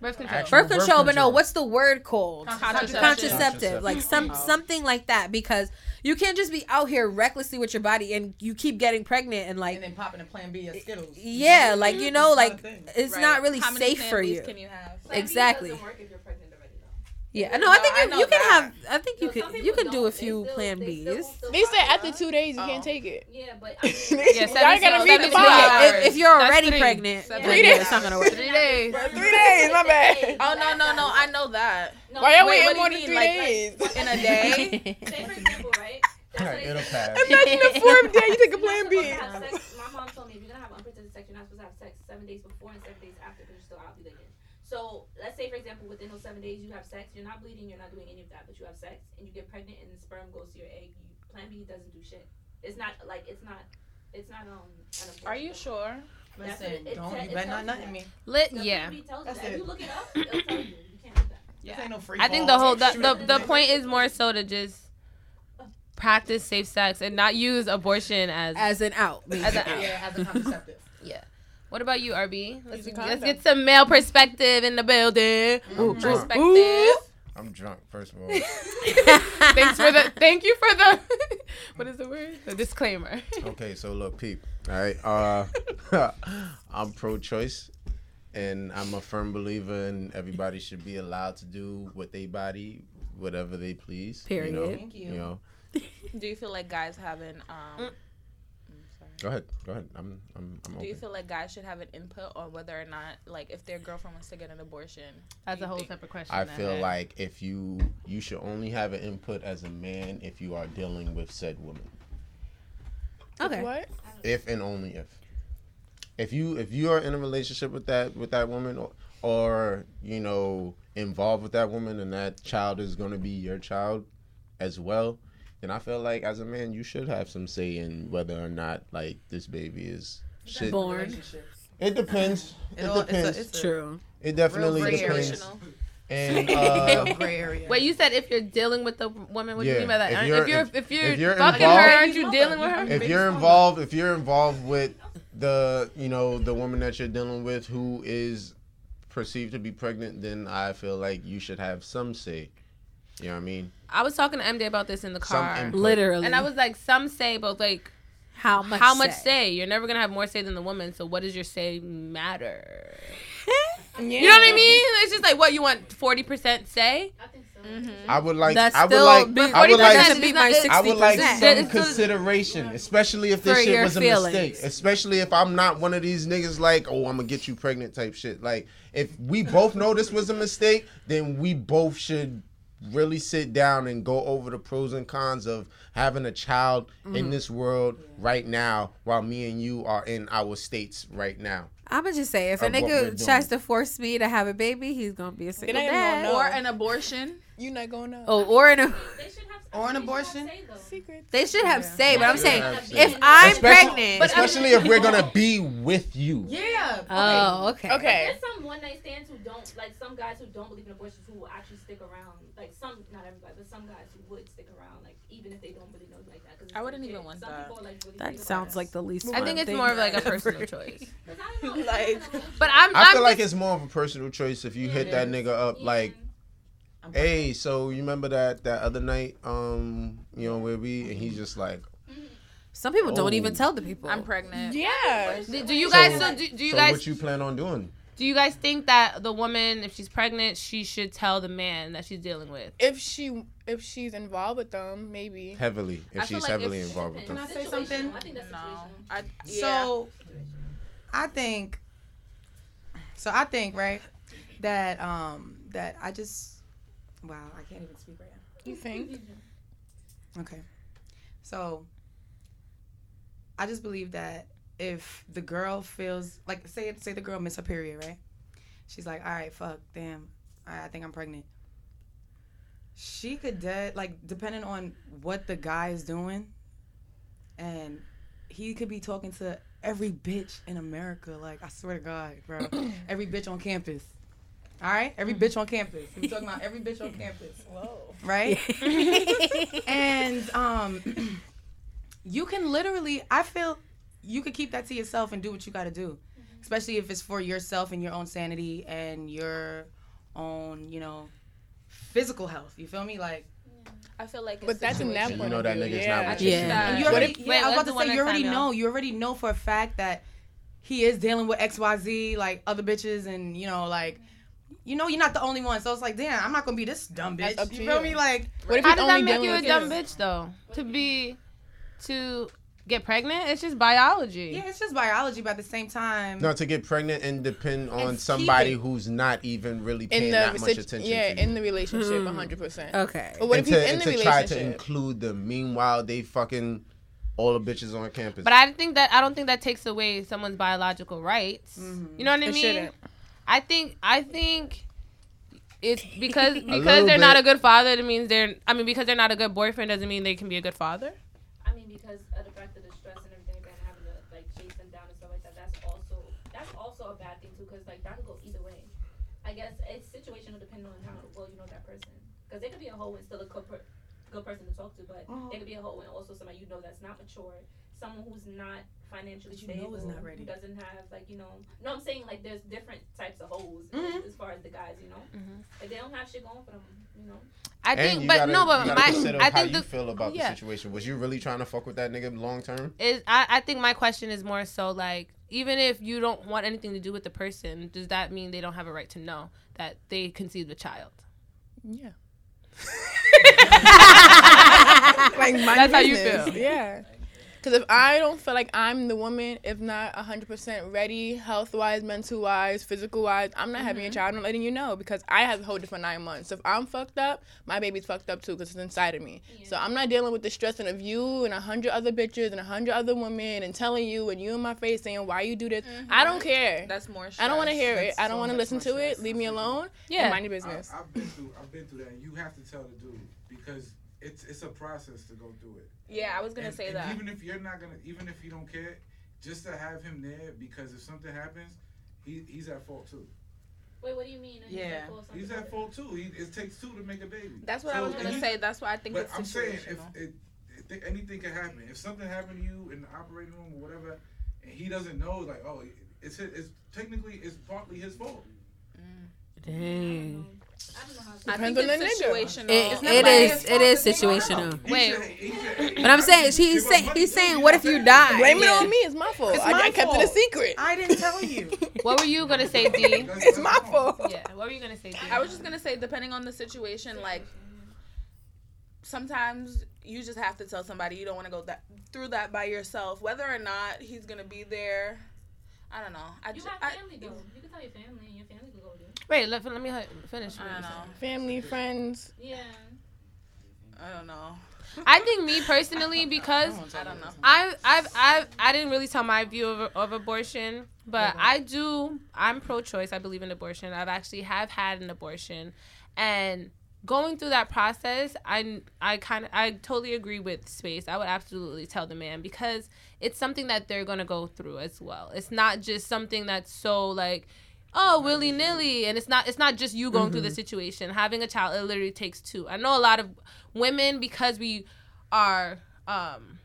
Birth control. Actual Birth control, but no, what's the word called? Contraceptive. Contraceptive, like some Oh. something like that, because you can't just be out here recklessly with your body and you keep getting pregnant and like and then popping a Plan B of Skittles. yeah, like you know, It's not a like it's Right. not really How many safe for you. Can you have? Plan B Exactly. doesn't work if you're pregnant already, though. Yeah, no, I think I you, know you can that. have. I think you No, some can you can do a few still- Plan they still Bs. won't still They said after two days you Oh. can't take it. Yeah, but I mean, Yeah, Y'all gotta read the 72 If, if you're already three. pregnant, Seven then days. it's not gonna work. Three days. Three days, my bad. Oh no no no! I know that. No, Why are we Wait, waiting what more than three like- days? In a day. Say for example, right? Alright, it'll pass. Imagine the fourth day you take a Plan B. supposed to have sex- My mom told me if you're gonna have unprotected sex, you're not supposed to have sex seven days before and seven days after because you're still ovulating. So let's say, for example, within those seven days you have sex, you're not bleeding, you're not doing any of that, but you have sex and you get pregnant and the sperm goes to your egg. You, Plan B doesn't do shit. It's not like it's not. It's not um. an Are you sure? That's Listen, it- it don't te- you better not tells you nothing me. Lit, The yeah. Tells That's that. If it. you look it up, it'll tell you. You can't do that. This ain't no free I think the whole the, the the point is more so to just practice safe sex and not use abortion as As an out. as a Yeah, as a contraceptive. yeah. What about you, RB? Let's, let's get some male perspective in the building. Ooh, drunk. Perspective. I'm drunk. First of all, Thanks for the. Thank you for the. What is the word? The disclaimer. okay. So look, peep. All right. Uh, I'm pro-choice, and I'm a firm believer in everybody should be allowed to do what they body whatever they please. You know, Period. Thank you. you know. Do you feel like guys have an um? Go ahead. Go ahead. I'm. I'm. I'm Do you open. feel like guys should have an input on whether or not, like, if their girlfriend wants to get an abortion? That's a whole think- separate question. I feel had. like if you you should only have an input as a man if you are dealing with said woman. Okay. What? if and only if if you if you are in a relationship with that with that woman or, or you know involved with that woman and that child is going to be your child as well then i feel like as a man you should have some say in whether or not like this baby is should Born. it depends it, It all- it's a- depends it's True. it definitely gray depends and uh gray area. Wait, you said if you're dealing with the woman, what do you Yeah, mean by that? if you're- if you're if- if you're, if you're fucking involved- her, aren't you dealing with her? if you're involved if you're involved with the you know the woman that you're dealing with who is perceived to be pregnant then i feel like you should have some say you know what i mean I was talking to MD about this in the car. Literally. and I was like, some say, but like, how much? how much say? say? You're never gonna have more say than the woman. So what does your say matter? Yeah. You know what I mean? It's just like what you want, forty percent say. I think so. i would like That's i would still like be- i would 40% like to beat my is sixty not- I would like percent. some consideration, especially if this shit your was a feelings. mistake. Especially if I'm not one of these niggas like, oh, I'm gonna get you pregnant type shit. Like, if we both know this was a mistake, then we both should really sit down and go over the pros and cons of having a child Mm-hmm. in this world right now, while me and you are in our states right now. I'm gonna just say, if a Of what we're nigga tries to force me to have a baby, he's gonna be a single dad. Or an abortion? You're not going to Oh, or in a, They should have. Or an they should have abortion. say, secret. they should have say, but I'm They saying, if say. I'm Especially- pregnant, Especially if we're gonna be with you. Yeah. oh, okay, Okay. There's some one night stands who don't like some guys who don't believe in abortions who will actually stick around. Like some, not everybody, but some guys who would stick around, like even if they don't really know you like that. Cause I wouldn't even want some that. People like, really That sounds like the least. I think it's more of like a personal choice. I know, Like- like, But I'm, I I'm feel like just- it's more of a personal choice if you hit that nigga up Yeah. like Hey, so you remember that that other night, um, you know, where we and he's just like, Some people don't Oh. even tell the people. I'm pregnant. Yeah. do, do you So- guys so do, do you so guys what you plan on doing? Do you guys think that the woman if she's pregnant she should tell the man that she's dealing with? If she if she's involved with them, maybe. Heavily, if I she's like heavily if- involved with them. Can. I say something? I think that's No. situational. I, yeah. So, I think. So I think right that um that I just wow I can't even speak right now. You think? Okay, so I just believe that if the girl feels like say say the girl missed her period right, she's like all right fuck damn I, I think I'm pregnant. She could dead like depending on what the guy is doing, and he could be talking to every bitch in America. Like I swear to God, bro, every bitch on campus. All right, every bitch on campus. We're talking about every bitch on campus, Whoa. right? and um, you can literally. I feel you could keep that to yourself and do what you got to do, mm-hmm. especially if it's for yourself and your own sanity and your own, you know, physical health. You feel me? Like I feel like. But it's that's in that situational. You know that view, nigga's yeah. not with Yeah. you. And you already, if- yeah, wait, I was about to say you already know. y'all. Already know for a fact that he is dealing with X Y Z like other bitches and you know like you know you're not the only one. So it's like, damn, I'm not gonna be this dumb bitch. That's up you to feel you. me? Like, What if How he's does that make you a dumb bitch though? To be, to get pregnant? It's just biology. yeah, it's just biology, but at the same time, No, to get pregnant and depend on And somebody keep who's not even really paying the that much situ- attention yeah, to in the relationship, hmm. hundred percent. Okay. But what and if he's to, in and the to try to relationship? include them. Meanwhile, they fucking all the bitches on campus. But I think that I don't think that takes away someone's biological rights. Mm-hmm. You know what I It mean? shouldn't. I think I think it's because because they're not a good father. It means they're. I mean, because they're not a good boyfriend doesn't mean they can be a good father. I mean, because of the fact of the stress and everything, and having to like chase them down and stuff like that. That's also that's also a bad thing too, because like that could go either way. I guess it's situational depending on how well you know that person. Because they could be a hoe and still a good, per- good person to talk to, but they could be a hoe and also somebody you know that's not mature, someone who's not financially That you know stable, is not ready. who doesn't have like you know. No, I'm saying like there's different types of hoes Mhm. as far as the guys, you know. Like they don't have shit going for them, you know. I and think, you but gotta, no, but my consider I how think you the feel about yeah. the situation. Was you really trying to fuck with that nigga long term? is I, I think my question is more so like even if you don't want anything to do with the person, does that mean they don't have a right to know that they conceived a child? Yeah. like my That's how you feel. Yeah. Because if I don't feel like I'm the woman, if not 100% ready, health wise, mental wise, physical wise, I'm not having a mm-hmm. child. I'm letting you know because I have to hold it for nine months. So if I'm fucked up, my baby's fucked up too because it's inside of me. So I'm not dealing with the stressing of you and a hundred other bitches and a hundred other women and telling you and you in my face saying why you do this. I mm-hmm. don't care. That's more. I don't want to stress. hear it. That's I don't so want to listen more to it. Leave me mm-hmm. alone. Yeah. And mind your business. I, I've been through. I've been through that. And you have to tell the dude because it's it's a process to go through it. Yeah, I was gonna And- say and that. Even if you're not gonna, even if you don't care, just to have him there because if something happens, he he's at fault too. Wait, what do you mean? Yeah. He's at fault too. He, it takes two to make a baby. That's what I was gonna say. That's why I think But it's I'm saying if situational. it, I anything can happen. If something happened to you in the operating room or whatever, and he doesn't know, like, oh, it's it's technically it's partly his fault. Mm. Dang. I Depends think on the it's nigga. situational. It, It's it not is. like- It is situational. Wait. should- But I'm saying he's saying he's saying what if you die? Blame it Yeah. on me. It's my fault. It's I, my I kept it a secret. I didn't tell you. What were you gonna say, Dee? It's my fault. Yeah, what were you gonna say, Dee? I was just gonna say, depending on the situation, like sometimes you just have to tell somebody you don't want to go that through that by yourself, whether or not he's gonna be there. I don't know. I You just, have I, family though. You can tell your family, Wait, let, let me finish. I don't know. Family, friends. Yeah. I don't know. I think me personally, because I don't know. I I've I've I didn't really tell my view of, of abortion, but I do. I'm pro-choice. I believe in abortion. I've actually have had an abortion, and going through that process, I I kind of I totally agree with Space. I would absolutely tell the man because it's something that they're gonna go through as well. It's not just something that's so like. Oh, willy nilly, and it's not. It's not just you going through the situation. Having a child, it literally takes two. I know a lot of women because we are um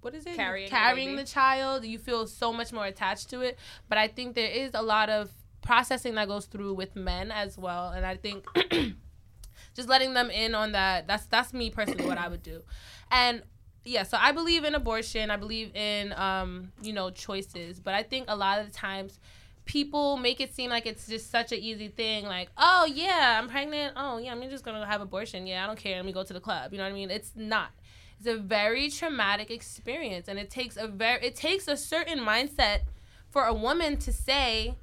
what is it? Carrying the carrying the child you feel so much more attached to it. But i think there is a lot of processing that goes through with men as well. And i think just letting them in on that that's that's me personally what i would do. And yeah so i believe in abortion. I believe in um you know choices. But i think a lot of the times people make it seem like it's just such an easy thing like oh yeah i'm pregnant. Oh yeah i'm just gonna have abortion. Yeah i don't care. Let me go to the club. You know what i mean? It's not. It's a very traumatic experience and it takes a very it takes a certain mindset for a woman to say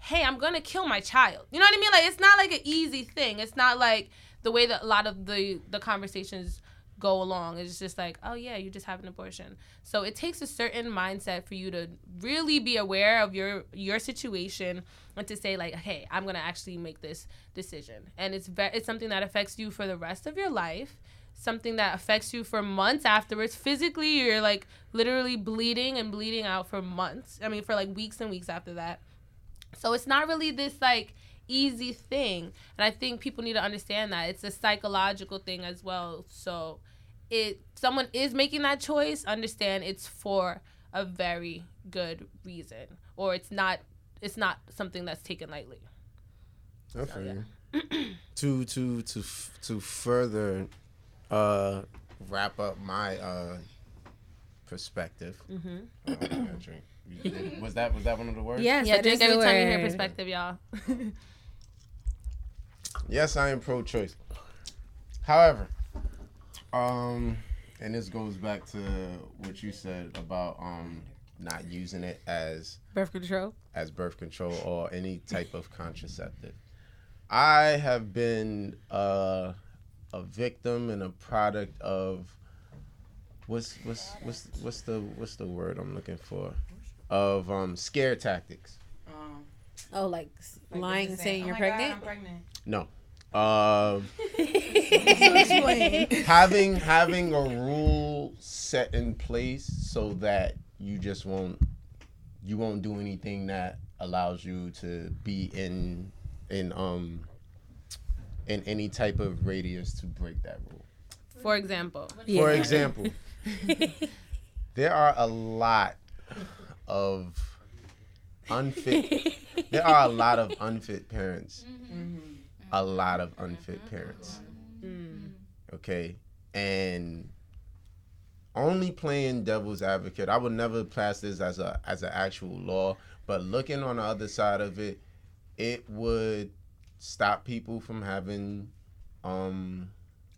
hey i'm gonna kill my child. You know what i mean? Like it's not like an easy thing. It's not like the way that a lot of the the conversations go along. It's just like oh yeah you just have an abortion. So it takes a certain mindset for you to really be aware of your your situation and to say like hey i'm gonna actually make this decision. And it's ve- it's something that affects you for the rest of your life something that affects you for months afterwards. Physically you're like literally bleeding and bleeding out for months i mean for like weeks and weeks after that. So it's not really this like easy thing. And I think people need to understand that it's a psychological thing as well. So it someone is making that choice, understand it's for a very good reason or it's not it's not something that's taken lightly. I feel you. to to to f- to further uh wrap up my uh perspective. Mm-hmm. Oh, I drink. Was that was that one of the words? Yes, yeah, that drink is every the time you hear perspective, y'all. Yes, I am pro-choice. However, um, and this goes back to what you said about um not using it as Birth control. as birth control or any type of contraceptive. I have been uh, a victim and a product of what's what's what's what's the what's the word I'm looking for of um scare tactics. Um, Oh, like, like lying and just saying "Oh you're my God, pregnant. I'm pregnant. No. Um having having a rule set in place so that you just won't you won't do anything that allows you to be in in um in any type of radius to break that rule. For example. For example, there are a lot of unfit there are a lot of unfit parents. A lot of unfit parents. Okay? And only playing devil's advocate. I would never pass this as a as an actual law, but looking on the other side of it, it would stop people from having um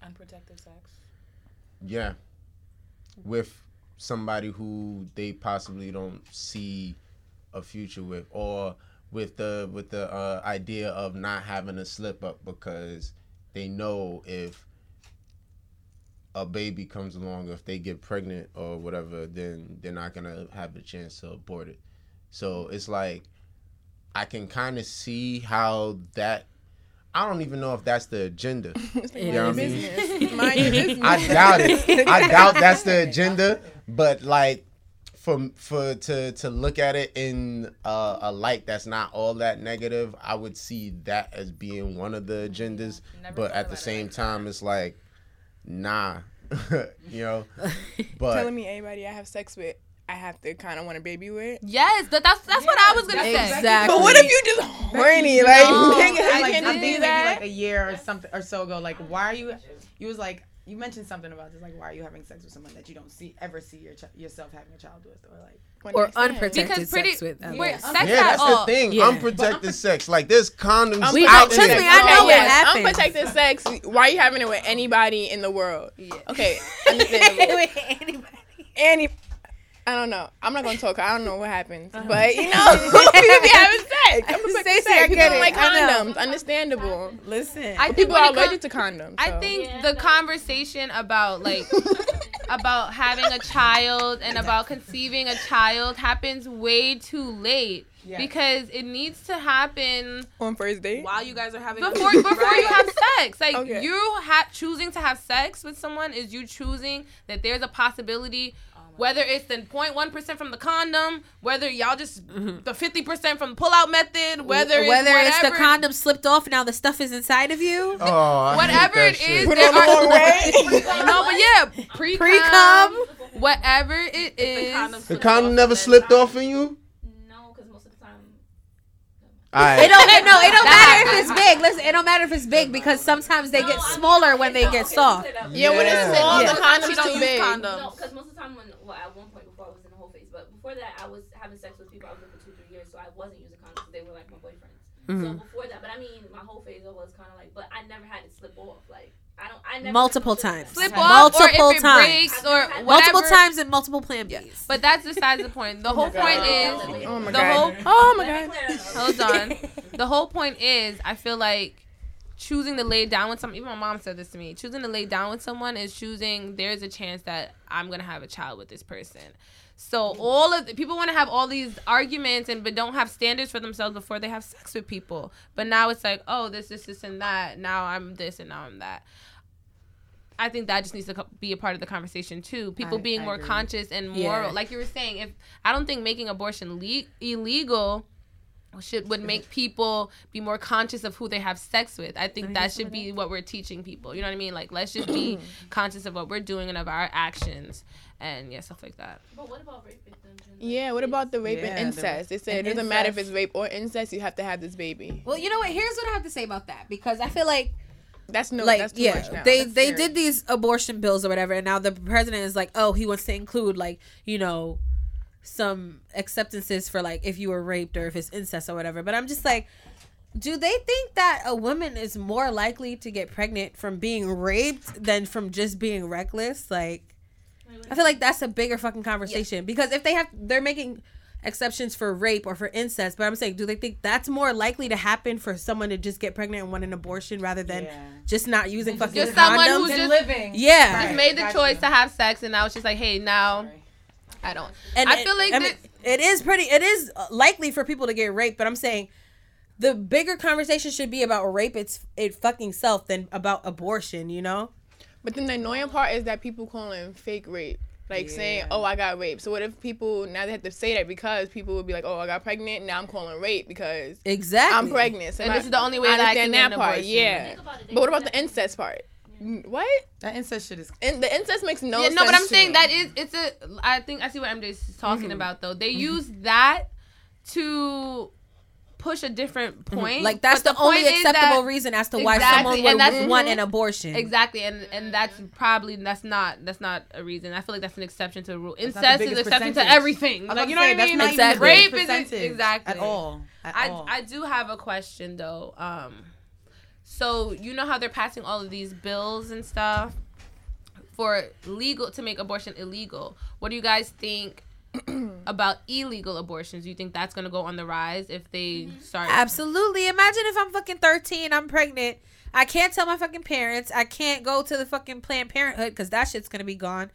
Unprotected sex. yeah with somebody who they possibly don't see a future with or with the with the uh, idea of not having a slip up because they know if a baby comes along if they get pregnant or whatever then they're not gonna have the chance to abort it so it's like i can kind of see how that i don't even know if that's the agenda you know what I mean? business. Mind business. I doubt it. I doubt that's the agenda. But like, for for to to look at it in uh, a light that's not all that negative, I would see that as being one of the agendas. But at the same time, it's like, nah, you know. But telling me anybody I have sex with, I have to kind of want a baby with. Yes, that, that's that's what I was gonna say. Exactly. But what if you just horny? Like, No, nigga, I I like, can't do think maybe that. like a year or something or so ago. Like, why are you? You was like, you mentioned something about this. Like, why are you having sex with someone that you don't see ever see your ch- yourself having a child with, or like? When Or unprotected Because pretty, sex with. at we're, sex yeah, that's all. the thing. Yeah. Unprotected sex. Like there's condoms We- out trust there. me, I know what yes, happens. Unprotected sex. Why are you having it with anybody in the world? Okay, understandable. Any, I don't know. I'm not gonna talk. I don't know what happens, uh-huh. but you know, people be having sex. I'm Staci, sex. I People get don't like condoms. Understandable. Listen. I think People are it comes- allergic to condoms. I so. think the conversation about like about having a child and about conceiving a child happens way too late Yes. because it needs to happen on first date. While you guys are having before before you have sex. Like Okay. you ha- choosing to have sex with someone is you choosing that there's a possibility. Whether it's the 0.1 percent from the condom, whether y'all just mm-hmm. the fifty percent from the pull-out method, whether it's whether it's the condom slipped off, now the stuff is inside of you. Oh, I hate whatever that it shit. is, Put there it on the are- way. no, but yeah, pre Pre-cum. whatever it is. The condom never slipped off in you. No, because most of the time. All right. It don't. It, no, it don't matter if it's big. Listen, it don't matter if it's big because sometimes they get smaller when they get soft. Yeah, when it's small, Yeah. the condom's too big. condoms. No, because most of the time when, well, at one point before I was in the hoe phase, but before that I was having sex with people I was with for two, three years, so I wasn't using condoms. They were like my boyfriends. So mm-hmm. before that, but I mean, my hoe phase I was kind of like, but I never had it slip off. Like I don't, I never Multiple times. slip Slip off, or Multiple if it times. breaks, or whatever. Multiple times and multiple plan Bs. But that's besides the point. The oh whole point is Oh my the god. whole oh my god. hold on. The whole point is, I feel like choosing to lay down with someone. Even my mom said this to me. Choosing to lay down with someone is choosing. There's a chance that I'm gonna have a child with this person. So all of the, people want to have all these arguments and but don't have standards for themselves before they have sex with people. But now it's like, oh, this, this, this, and that. Now I'm this and now I'm that. I think that just needs to be a part of the conversation too. People I- being I more agree. conscious and Yeah. moral. Like you were saying, if I don't think making abortion le- illegal should would make people be more conscious of who they have sex with. I think that should be what we're teaching people. You know what I mean? Like let's just be conscious of what we're doing and of our actions and yeah, stuff like that. But what about rape victims? Yeah, what about the rape Yeah, and incest? They said it doesn't matter if it's rape or incest, you have to have this baby. Well, you know what? Here's what I have to say about that because I feel like That's no, like that's too yeah, much now. they That's they scary. did these abortion bills or whatever, and now the president is like, oh, he wants to include like you know some acceptances for like if you were raped or if it's incest or whatever. But I'm just like, do they think that a woman is more likely to get pregnant from being raped than from just being reckless? Like, I feel like that's a bigger fucking conversation because if they have, they're making exceptions for rape or for incest, but I'm saying, do they think that's more likely to happen for someone to just get pregnant and want an abortion rather than Yeah. just not using fucking Just someone condoms? who's Been just living. yeah, just made the choice to have sex, and now it's just like, hey, now I don't. And I it- feel like I mean, it is pretty. It is uh, likely for people to get raped, but I'm saying the bigger conversation should be about rape it's it fucking self than about abortion. You know? But then the annoying part is that people calling fake rape. Like saying, "Oh, I got raped." So what if people now they have to say that because people would be like, "Oh, I got pregnant." Now I'm calling rape because Exactly. I'm pregnant. So And I- this is the only way that I understand can get an part. abortion. Yeah. Think about it, But what about the incest part? What? That incest shit is. And the incest makes no yeah, sense. no, but I'm to saying me. that is it's a. I think I see what MJ's talking Mm-hmm. about though. They use that to push a different point. Like that's but the, only acceptable that- reason as to why Exactly, someone and would that's- want an abortion. Exactly, and and that's probably that's not that's not a reason. I feel like that's an exception to the rule. not the Incest is biggest exception to everything. I was Like you know say, what I mean? Exactly. the Rape is percentage exactly at all. At I all. I do have a question though. Um, so you know how they're passing all of these bills and stuff for legal to make abortion illegal. What do you guys think about illegal abortions? You think that's gonna go on the rise if they mm-hmm. start? Absolutely. Imagine if I'm fucking 13, I'm pregnant. I can't tell my fucking parents. I can't go to the fucking Planned Parenthood because that shit's gonna be gone.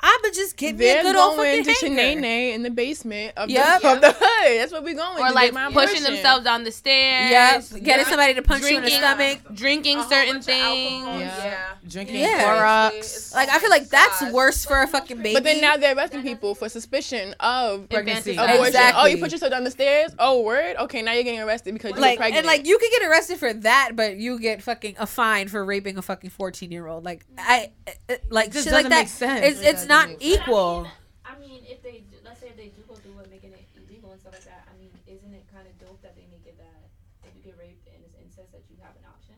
I'ma just get me They're a good old going fucking to hanger. Shanae in the basement of, Yep. the, of the hood. That's what we're going. Or to like get my pushing themselves down the stairs. Yep. Getting somebody to punch you in the Drinking- stomach. Drinking certain things. Yeah. Drinking Yeah. Clorox. Like I feel like that's worse for a fucking baby. But then now they're arresting people for suspicion of Pregnancy. abortion. Exactly. Oh, you put yourself down the stairs. Oh, word. Okay, now you're getting arrested because you're like pregnant. and like you could get arrested for that, but you get fucking a fine for raping a fucking fourteen year old. Like I, uh, like just shit like doesn't that. make sense. It's it's not doesn't equal. I mean, if they do- let's say if they do go through with making it illegal and stuff like that, I mean, isn't it kind of dope that they make it that if you get raped and it's incest that you have an option?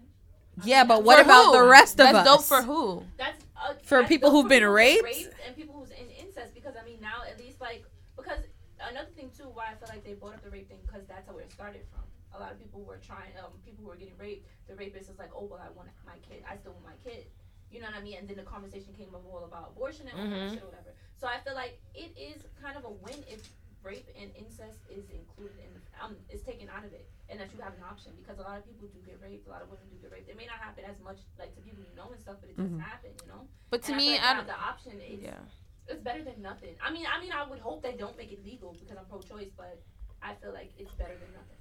Yeah, but what For about who? the rest of That's us? dope for who? That's uh, For that's people who've been people raped? and people who's in incest because I mean now at least like because another thing too why I feel like they brought up the rape thing because that's how it started from. A lot of people were trying um people who were getting raped. The rapist is like, oh well, I want my kid. I still want my kid. You know what I mean? And then the conversation came up all about abortion and all that Mhm. shit or whatever. So I feel like it is kind of a win if rape and incest is included in um is taken out of it and that you have an option because a lot of people do get raped. A lot of women do get raped. It may not happen as much like to people you know and stuff, but it does Mhm. happen. You know. But to And me, like I don't- the option is Yeah. it's better than nothing. I mean, I mean, I would hope they don't make it legal because I'm pro-choice, but I feel like it's better than nothing, in my opinion.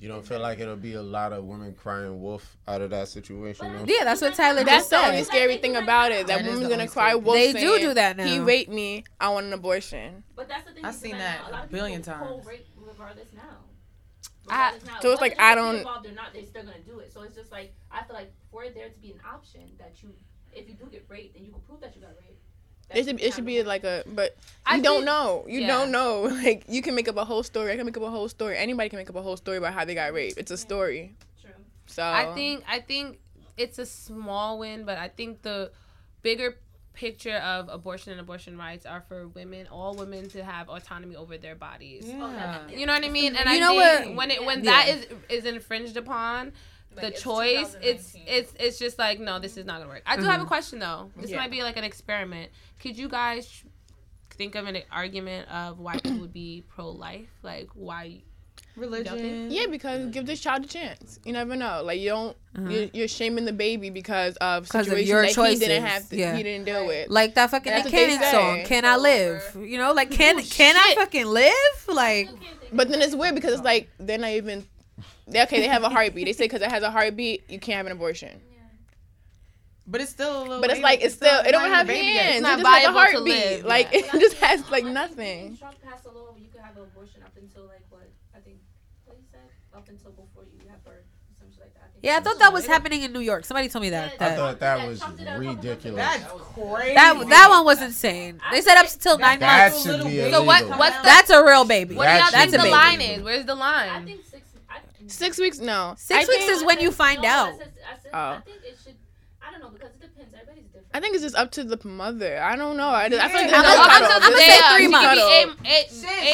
You don't feel like it'll be a lot of women crying wolf out of that situation? though? Yeah, that's what Tyler That's just the only scary thing about it. That, That is woman's gonna cry wolf. They do saying, do that now. He raped me. I want an abortion. But that's the thing. I've seen that now, a a billion times. co-rape regardless now. I- now. So it's like, I don't- Involved or not, they're still gonna do it. So it's just like I feel like for there to be an option that you, if you do get raped, then you can prove that you got raped. That It should it should be an like a but I don't think- know. You yeah. don't know. Like you can make up a whole story. I can make up a whole story. Anybody can make up a whole story about how they got raped. It's a story. True. So I think I think it's a small win, but I think the bigger picture of abortion and abortion rights are for women, all women, to have autonomy over their bodies. Yeah. You know what I mean? And You I know think what? when it when Yeah. that is is infringed upon, the it's choice it's it's it's just like no, this is not gonna work. I do have a mm-hmm. question though. This Yeah. might be like an experiment. Could you guys think of an argument of why people would be pro life? Like why? Religion. yeah, because give this child a chance. You never know. Like you don't. Uh-huh. You're, you're shaming the baby because of. 'Cause of situations your that he choices. didn't have. To, Yeah. He didn't deal with. Like that fucking That's Nick Cannon song, "Can I Live?" You know, like can Oh, can I fucking live? Like But then it's weird because it's like they're not even. They, okay, they have a heartbeat. They say because it has a heartbeat, you can't have an abortion. But it's still a little. But it's like it's still. It not don't have a baby yet. hands. It's It not just has a viable to heartbeat. live, Like yeah. it just has like I think nothing. Trump passed a law where you could have an abortion up until like what I think what he said up until before you have birth, or some like that. I yeah, I thought that was happening in New York. Somebody told me that. Yeah, I that thought that was Trump did that a couple months ago. ridiculous. That's crazy. that that one was insane. They said up until nine That months. should be illegal. So what what's the That's a real baby. That's what do y'all think the be be line is? Where's the I line? Think six. Weeks? No. Six I weeks think, is when you find no, I out. said- I, said, Oh. I think it should. I don't know because it depends. Everybody's different. I think it's just up to the mother. I don't know. I, just, I feel like there's I'm, no gonna- cutoff. I'm gonna say three months.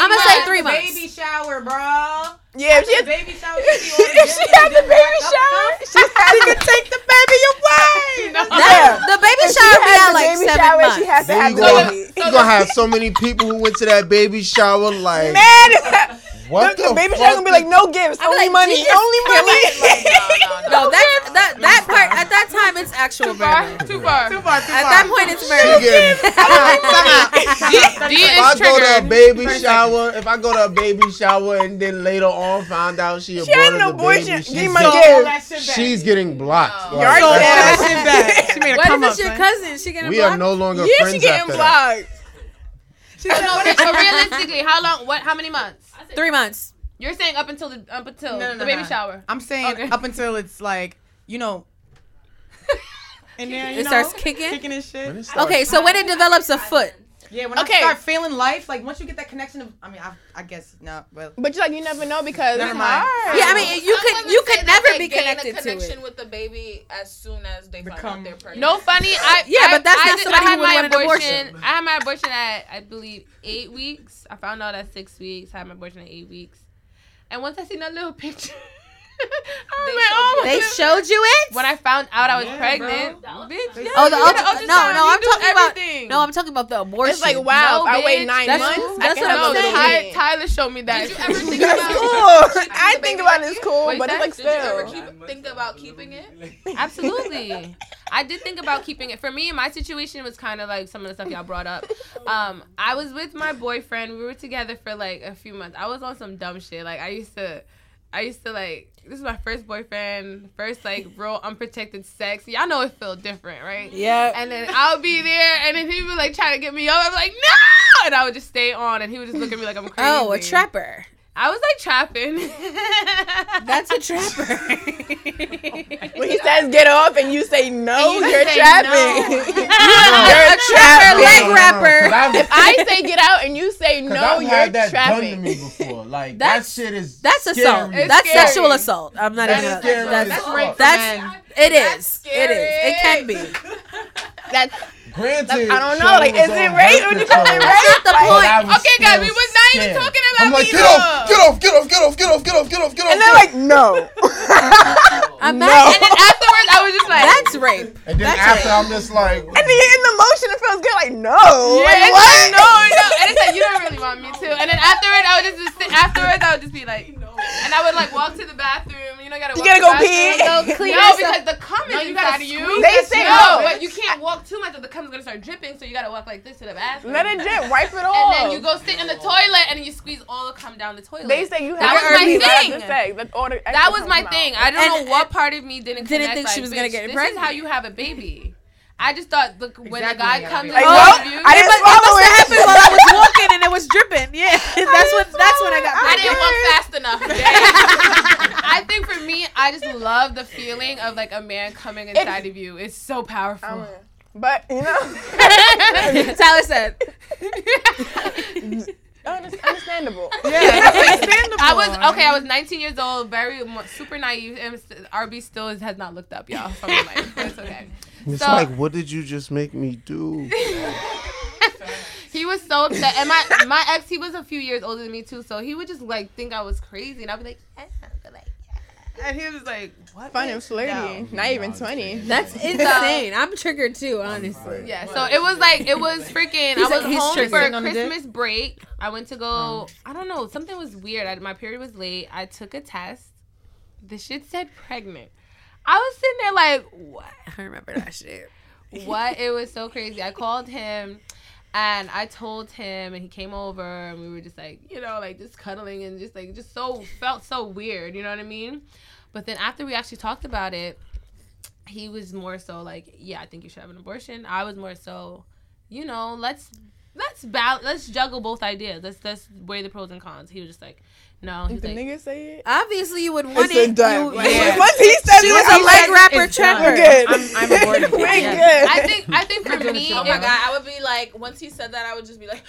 I'ma say three months. Baby shower, bro. Yeah, if she has baby shower, if she has a baby shower, she has to take the baby away. That- the baby If shower be has at like seven shower, months. She has to have you the gonna, baby. you gonna have so many people who went to that baby shower like Man, it's not- what the, the, the baby fuck shower gonna be like no gifts, I'm only like, money, Jesus only money. No, that that that part at that time it's actual murder. Too far. Too far, too far. At that point it's She murder. getting- D if I go to a triggered. baby shower, if I go to a baby shower and then later on find out she She had aborted an the abortion. baby, Give she's, my getting, gift. she's getting blocked. Like, Yard that's- sale. that shit back. She made a What come if up. it's your cousin? She gonna we are no longer Yeah, she friends getting after that. blocked. So, so realistically, how long? What? How many months? Three months. You're saying up until the up until No, no, no, the baby no. shower. I'm saying Okay. up until it's like, you know. And then, you It know, starts kicking? Kicking and shit. When it starts- Okay, so when it develops a foot. Yeah, when Okay. I start feeling life, like once you get that connection of, I mean, I, I guess no, well, But you like you never know because Never it's mind. hard. Yeah, I mean you could you could never be connected a to connection it. with the baby as soon as they find Become- out they're pregnant. No funny. I Yeah, I- but that's I not did- somebody I had who would my want an abortion. I had my abortion at I believe eight weeks. I found out at six weeks. I had my abortion at eight weeks. And once I seen that little picture, I was They like, showed oh you- They showed you it? When I found out I was Yeah, pregnant, bro. bitch. yeah, Oh, the ultra- get an no, no, I'm do talking about- everything. No, I'm talking about the abortion. It's like wow, No, I wait nine That's- months. that's I what can I'm no, saying. little Ty- baby. Tyler showed me that. Did you ever think That's about? cool. Keeping I think about it's cool, Wait, but it's that- like Did you ever still. keep, think about keeping it? Absolutely. I did think about keeping it. For me, my situation was kind of like some of the stuff y'all brought up. Um, I was with my boyfriend. We were together for like a few months. I was on some dumb shit. Like I used to, I used to like. This is my first boyfriend, first like real unprotected sex. Y'all know it felt different, right? Yeah. And then I'll be there, and then he would like try to get me up. I'm like, no, and I would just stay on, and he would just look at me like I'm crazy. Oh, a trapper. I was like trapping. That's a trapper. Oh when he says get off and you say no, you you're say trapping. no. you're a trapper, trapping. leg rapper. 'cause I've- If I say get out and you say 'cause no, I've you're had that done to trapping. me before. Like That's- that shit is That's scary assault. as That's scary. sexual assault. I'm not That even. is scary That's as that's, fuck. that's it is. That's It is. It can be. That's Granted, I don't know, like, is it rape? birth you call it rape? That's not the point. Okay, guys, we still was not even talking about I'm like, get off, get off, get off, get off, get off, get off, get off, get off, And they're like, no. I'm Imagine. And then afterwards, I was just like, That's rape. And then That's after, rape. I'm just like, And then you're in the motion, it feels good. Like, no. Yeah, like, it's what? like, no, no. And it's like, you don't really want me to. And then afterwards, I would just, just sit, afterwards, I would just be like, and I would like walk to the bathroom. You know, you gotta You gotta to go the pee. Go clean no, yourself. because the cum No, is you inside gotta of you. They say no, no. but you can't walk too much, or the cum's gonna start dripping. So you gotta walk like this to the bathroom. Let it drip. Wipe it all. and then you go sit in the toilet and you squeeze all the cum down the toilet. They say you That have was to my early right thing. after sex. The that was my comes thing. I don't And- know what part of me didn't Didn't connect, think she was gonna bitch, get This pregnant. is how you have a baby. I just thought, look, when a guy comes yeah. in Like, front of you, I didn't must, it must swallow have happened while I was walking and it was dripping. Yeah, that's when that's when I got. I didn't walk fast enough. I think for me, I just love the feeling of like a man coming inside of you. It's so powerful. Um, But, you know, Tyler said. under- understandable. Yeah, understandable. I was okay. I was 19 years old, very super naive, and RB still is, has not looked up, y'all. From my life, but it's okay. it's So- like, what did you just make me do? He was so upset, and my my ex, he was a few years older than me too, so he would just like think I was crazy, and I'd be like, yeah, but, like, And he was like, what? Fun bitch? and flirty. No. Not even 20. That's insane. I'm triggered too, honestly. Yeah, so it was like it was freaking. He's I was like- home for On? Christmas break. I went to go. Oh. I don't know. Something was weird. I, my period was late. I took a test. The shit said pregnant. I was sitting there like, what? I remember that shit. What? It was so crazy. I called him. And I told him, and he came over, and we were just like, you know, like just cuddling, and just like, just so felt so weird, you know what I mean? But then after we actually talked about it, he was more so like, yeah, I think you should have an abortion. I was more so, you know, let's let's bal- let's juggle both ideas. Let's let's weigh the pros and cons. He was just like, no. He If was the like, nigga say it, Obviously, you would want it's it. done. You, Yeah. Once he said She it, was a leg said rapper it's trapper. We're good. I'm, I'm aborted. We're Yeah. good. I think I think for me, Oh my god, I would be like, once he said that, I would just be like,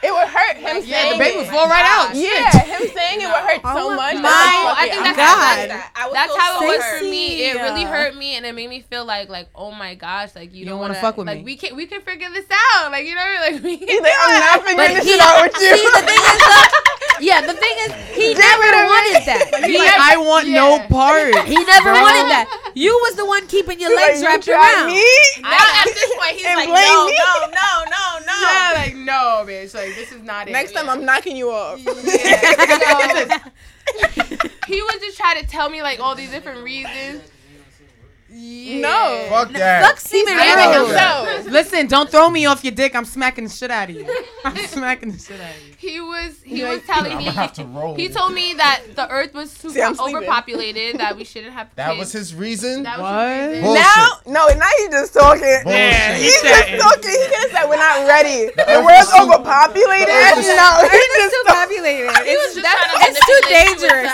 It would hurt him Like, saying the baby it. would fall right out. Yeah, him saying it would hurt Oh so my much. my that I think I'm that's God. how- that. I would That's feel how it was hurt. for me. It really hurt me, and it made me feel like, like, oh my gosh, like you, You don't don't want wanna fuck with like me. we can we can figure this out, like you know, like we. He's like, I'm not figuring this out with you. see, the thing is, though, Yeah, the thing is, he never wanted that. He's like, I want no part. He never bro. wanted that. You was the one keeping your He's like, legs you wrapped tried around. me? Now at this point, he's And like, no, me? no, no, no, no. Yeah, like no, bitch. Like this is not it. Next time I'm knocking you off. he was just trying to tell me like all these different reasons. No. Fuck that. Fuck semen Damn himself. Listen, don't throw me off your dick. I'm smacking the shit out of you. I'm smacking the shit out of you. He was he was telling I'm me gonna have to roll. he told me that the earth was super See, I'm overpopulated, that we shouldn't have That kids. was his reason. That was What? his reason. Bullshit. Now, no, now he's just talking. Bullshit. He's just talking. He could have said we're not ready. The earth world's is too- overpopulated. the earth is- No, he It's just too populated. He was just trying to it's too dangerous.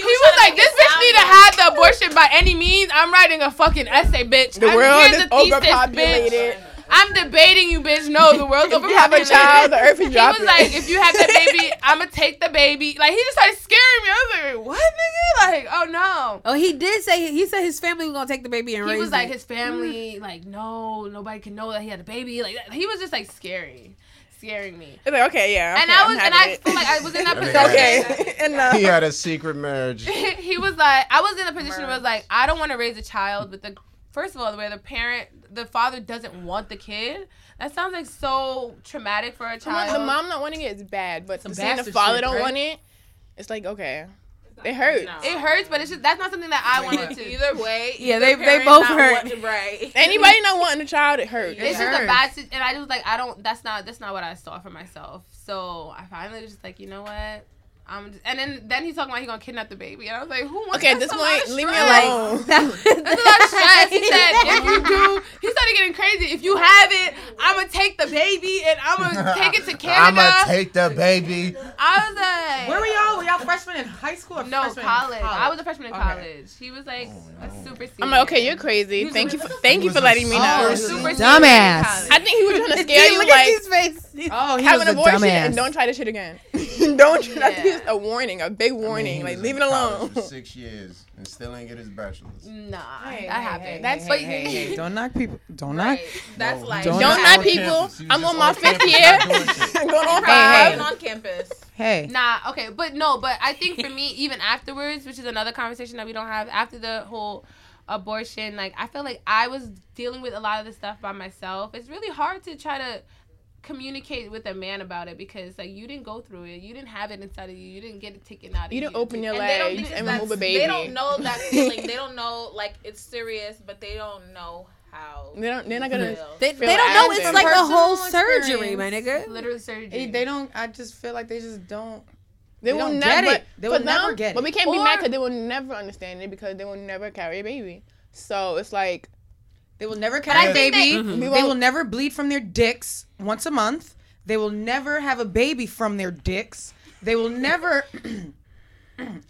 Into- He was like, "This bitch need to have the abortion by any means." I'm writing a fucking essay, bitch. The I'm, world is the thesis, overpopulated. bitch. I'm debating you, bitch. No, the world's If you have a overpopulated. child, the earth is dropping. He was like, "If you have that baby, I'ma take the baby." Like he just started scaring me. I was like, "What, nigga? Like, oh no." Oh, he did say he said his family was gonna take the baby and He raise He was like it. his family, like no, nobody can know that he had a baby. Like he was just like scary, scaring me. It's like, okay, yeah. and okay, I I'm was, and I it. feel like I was in that position. Okay, enough. He uh, had a secret marriage. he was like, I was in a position where I was like, I don't want to raise a child with the first of all, the way the parent, the father doesn't want the kid. That sounds like so traumatic for a Come on, child. the mom not wanting it is bad, but Some seeing the father shit, don't right? want it, it's like okay, it hurts. It hurts, but it's just that's not something that I wanted to. Either way, Yeah, the they- they both hurt. want- right. Anybody not wanting a child, it hurts. It's just a bad, sit- and I just like, I don't. That's not. That's not what I saw for myself. So I finally was just like, you know what? I'm just, and then then he's talking about he gonna kidnap the baby, and I was like, who wants? Okay, at this point, leave me alone. That's a lot of stress. He said, if you do, he started getting crazy. If you have it, I'm gonna take the baby and I'm gonna take it to Canada. I'ma take the baby. I was like, Where were y'all? Were y'all freshmen in high school or No, freshmen college. college? I was a freshman in Okay. college. He was like oh, a super senior. I'm like, okay, you're crazy. Thank a- you for thank you was for a letting me Oh, know. super Dumbass. I think he was trying to scare you Look like at his face. Oh, he have was an a abortion dumbass. and don't try this shit again. don't try. That's Yeah. a warning, a big I mean, warning. like leave it alone. For six years and still ain't get his bachelor's. Nah, Hey, that hey, happened. hey, That's hey, but hey, hey, hey, don't knock people. Don't knock. Right. That's No, like don't Don't knock people. campus. He was I'm on my on fifth year. not doing shit. I'm going on Right, five. even on campus. Hey. Nah, okay, but no, but I think for me, even afterwards, which is another conversation that we don't have after the whole abortion, like I feel like I was dealing with a lot of this stuff by myself. It's really hard to try to communicate with a man about it because like you didn't go through it, you didn't have it inside of you, you didn't get it taken out of you. You didn't open your And legs and that's- remove a baby. They don't know that feeling. they don't know like it's serious, but they don't know how. They don't. They're not gonna. They, they don't know it's like a whole surgery, my nigga. literal surgery. They, they don't. I just feel like they just don't. They, They will don't never. get it. They will never them- get But we can't be mad because they will never understand it because they will never carry a baby. So it's like They will never I carry a baby. Mm-hmm. they- we They won't. never bleed from their dicks once a month. They will never have a baby from their dicks. They will never.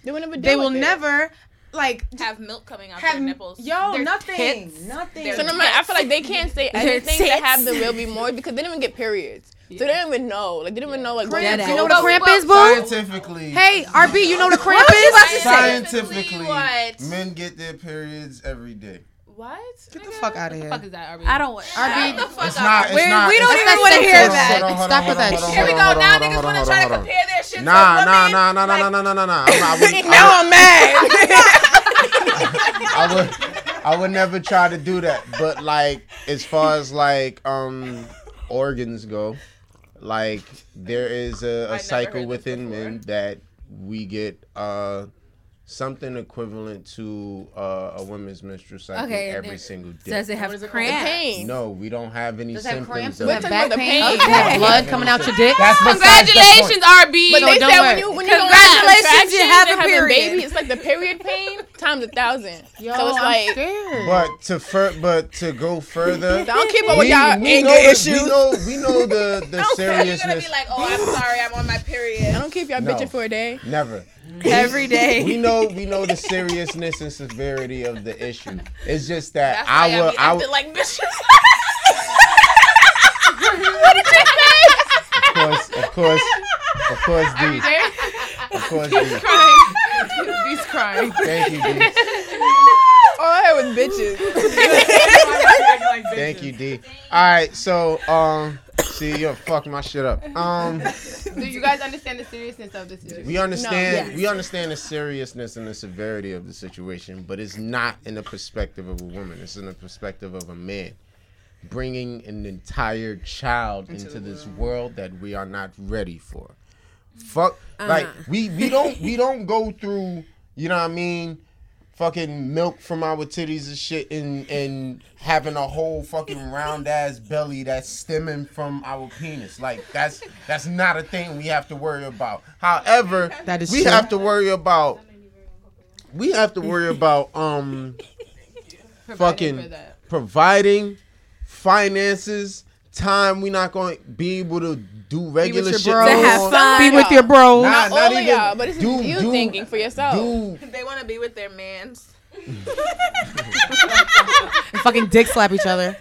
they will never. they will it. never like have milk coming out have their nipples. Yo, Their nothing, tits. nothing. So no matter, I feel like they can't say Their anything to have tits. will be more because they don't even get periods. So they don't even know. Like they don't even know like what Dead you know what a cramp is, boo? Scientifically. Hey, RB, you know what a cramp is? Scientifically, What? men get their periods every day. What? Get the fuck out of here. What the fuck is that, RB? I don't. RB, the fuck It's up. not. It's We're- not. we don't it's even wanna hear that. on, Stop on, with that shit. Here we go. Now hold on, niggas hold on, want to hold try to compare their shit. Nah, to nah, women. nah, nah, nah, Like, nah, nah, nah, nah, nah. I'm not- I would- I Now I'm mad. I would I would never try to do that. But like as far as like um organs go, like there is a, a cycle within men that we get uh something equivalent to uh, a woman's menstrual cycle Okay, every there- single day. Does it have The cramps? pain. no, we don't have any Does symptoms of Does it have talking back pain? pain. Does have Okay. blood coming out your dick? That's Congratulations. RB. But they don't said worry. when you when you go Congratulations, you have a period. baby, it's like the period pain times a thousand. Yo, so it's I'm like scared. But to fur- but to go further, I don't keep up with y'all we anger know the- issues. We know we know the the don't care. You're gonna be like, oh, I'm sorry, I'm on my period. I don't care if y'all No. bitching for a day. Never. Every day. We know we know the seriousness and severity of the issue. It's just that That's why I I will be I acting will like bitches. of course of course of course Dee. Of course Dee. He's crying. Thank you Dee. All I heard was bitches. Thank you Dee. All right, so um See, you fucked my shit up. Um, Do you guys understand the seriousness of this situation? we understand No. we understand the seriousness and the severity of the situation, but it's not in the perspective of a woman. It's in the perspective of a man bringing an entire child into, this world that we are not ready for. Fuck, like Uh-huh. we we don't we don't go through. You know what I mean? Fucking milk from our titties and shit, and and having a whole fucking round ass belly that's stemming from our penis. Like that's that's not a thing we have to worry about. However, That is we true. have to worry about. We have to worry about um, fucking providing finances, time. We not going to be able to do regular shit. bros. To have fun. Be with your bros. Nah, Not not all of even- y'all, but it's do- you do- thinking for yourself. do- they want to be with their mans. And fucking dick slap each other.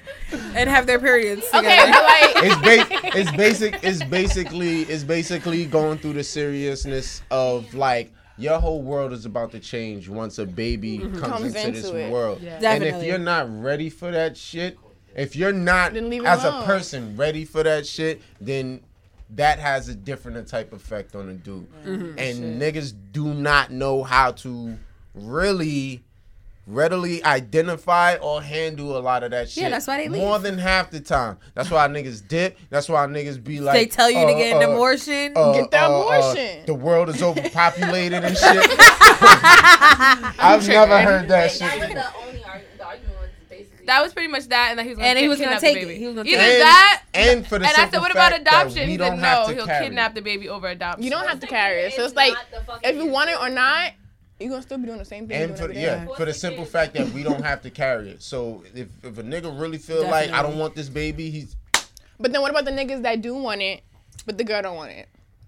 and have their periods. Together. but like, it's ba- it's basic it's basically it's basically going through the seriousness of like your whole world is about to change once a baby mm-hmm. comes, Comes into, this it. world. Yeah. And if you're not ready for that shit, if you're not Then leave it as a person ready for that shit, then that has a different type effect on a dude. Mm-hmm. And niggas do not know how to really readily identify or handle a lot of that shit. Yeah, that's why they leave. More than half the time. That's why niggas dip. That's why niggas be like they tell you to uh, get an uh, abortion. uh, Get the uh, uh, abortion. the world is overpopulated and shit. I've never heard that shit. That was before. the only argument. The argument was basically. That was pretty much that, and that he was gonna And he was gonna take the it. baby. He was gonna Either take that, And for the and I said, "What about adoption?" He don't said, "No, he'll carry kidnap the baby over adoption." you don't have to carry it. So It's it's like, not the fucking if you want it or not, you're gonna still be doing the same thing. And for doing the, yeah, for the simple fact that we don't have to carry it. So if, if a nigga really feel like I don't want this baby, he's But then what about the niggas that do want it, but the girl don't want it?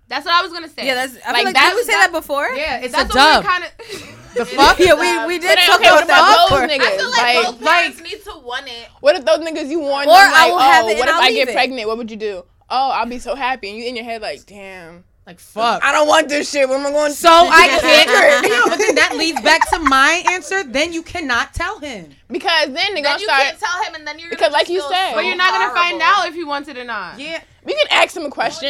That's what I was gonna say. yeah, that's. I Like, feel like that's- did we say that before? Yeah, it's That's a what dub. kind of. The fuck? Yeah, we, we did then, talk okay, what about that about those niggas? I feel like, Like, both like, need to want it. what if those niggas you warn Or them I like, will oh, have it what and if I'll I leave get it. pregnant? What would you do? Oh, I'll be so happy, and you in your head like, damn, Like fuck. I don't want this shit. Where am I going? To do? So I can't. you but then that leads back to my answer. Then you cannot tell him. Because then they Then gonna you start. can't tell him, and then you're Because gonna like you said- so But you're not gonna find out if he wants it or not. Yeah. We can ask him a question.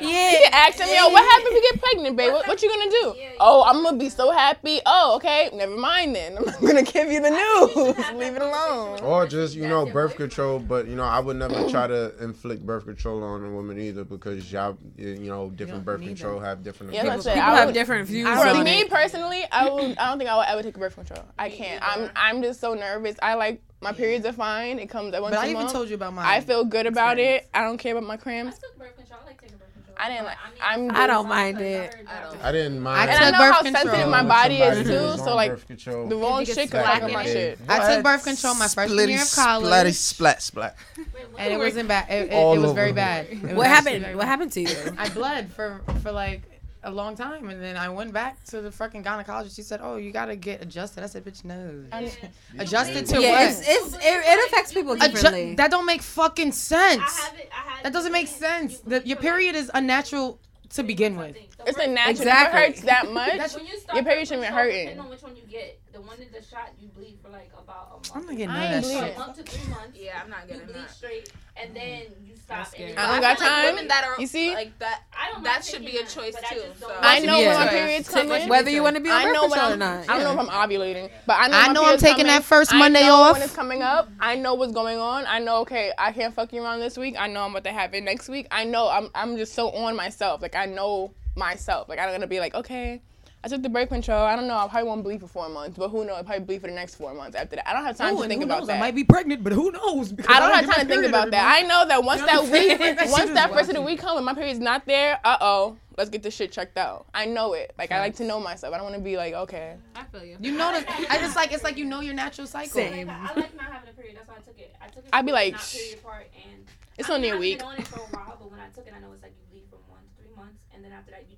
Yeah. You can ask him, yo, what happened if you get pregnant, babe? What, what you gonna do? Yeah, yeah. Oh, I'm gonna be so happy. Oh, okay, never mind then. I'm gonna give you the news. Leave it alone. or just you know birth control. But you know I would never try to inflict birth control on a woman either because y'all you know different birth control have different. Yeah, opinions. that's it. People I have would- different views For me it. personally, I would. I don't think I would ever take birth control. I can't. I'm. I'm just so nervous. I like my periods are fine. It comes at once But a I even month. told you about my. I feel good about it. I don't care about my I cramps. took birth control. I like taking birth control. I didn't like- I mean, I'm I don't mind it. I don't. I didn't mind. I And I took know birth how control. sensitive my body is too. So like birth control. the wrong shit could slack fuck in my it? shit. I took birth control my freshman Splitty, year of college. Splatty, splat, splat. and it wasn't bad. It, it, it was very bad. What happened? What happened to you? I bled for for like a long time, and then I went back to the fucking gynecologist. She said, "Oh, you gotta get adjusted." I said, "Bitch, no." Adjusted to yeah, what? it's, it's it, it affects people Adju- differently. that don't make fucking sense. I have it. I had That doesn't make sense. The, your period is unnatural to begin with. It's a natural. Exactly. If it hurts that much, When you start your period shouldn't be birth hurting. Depending on which one you get, the one in the shot you bleed for like about a month. I'm not getting I none ain't of that bleeding. shit. a month to three months. Yeah, I'm not getting You bleed that. straight, and then you stop. scary. And I don't got feel like time. women that are You see? like that. I don't. that should be a choice but I too, just so- I know when my periods Take come in. Whether you want to be on I birth control or not. I don't know if I'm ovulating, but I know. I know I'm taking that first Monday off. when it's coming up. I know what's going on. I know. Okay, I can't fuck you around this week. I know I'm about to have it next week. I know. I'm. I'm just so on myself. Like I know myself. Like I'm gonna be like, okay. I took the birth control. I don't know. I probably won't bleed for four months, but who knows? I probably bleed for the next four months after that. I don't have time Oh, to and think who about knows? that. I might be pregnant, but who knows? Because I don't get have time to think about every that. I know that once You know that what week, saying? That once that first of the week comes and my period's not there, uh oh, let's get this shit checked out. I know it. Like I like to know myself. I don't want to be like, okay. I feel you. You know that. I just like it's like you know your natural cycle. Same. I like not having a period. That's why I took it. I took it. I'd be like, not period part, and It's I only a haven't week. Been on it for a while, but when I took it, I know it's like you bleed for one to three months, and then after that, you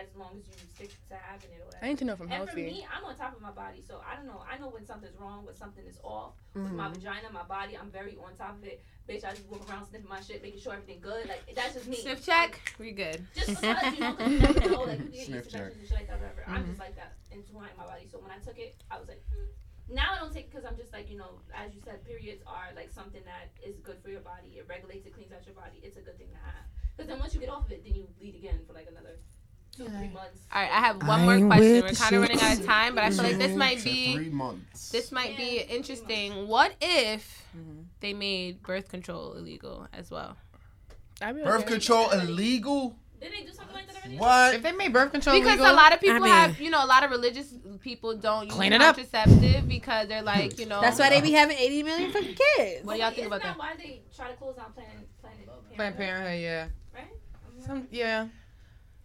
as long as you stick to having it. Or whatever. I need to know if I'm and healthy. And for me, I'm on top of my body, so I don't know. I know when something's wrong, when something is off mm-hmm. with my mm-hmm. vagina, my body. I'm very on top of it, bitch. I just walk around sniffing my shit, making sure everything good. Like that's just me. Sniff check, we good. Just because you know, cause you never know, like you get Sniff used to check. shit like that, whatever. Mm-hmm. I'm just mm-hmm. like that, entwined my body. So when I took it, I was like. Hmm. Now I don't take because I'm just like you know, as you said, periods are like something that is good for your body. It regulates, it cleans out your body. It's a good thing to have. Because then once you get off of it, then you bleed again for like another Two, three months. All right, I have one more question. We're kind of running out of time, but I feel like this might be three months. This might be interesting. What if mm-hmm. they made birth control illegal as well? I mean, birth control illegal. Did they do something like that already? What? If they made birth control because legal? a lot of people I mean, have, you know, a lot of religious people don't use it contraceptive because they're like, you know, that's why they be having eighty million fucking kids. What do y'all think about that? Why they try to close out Planned Planned Parenthood? Planned Parenthood, yeah. Right. Some, yeah.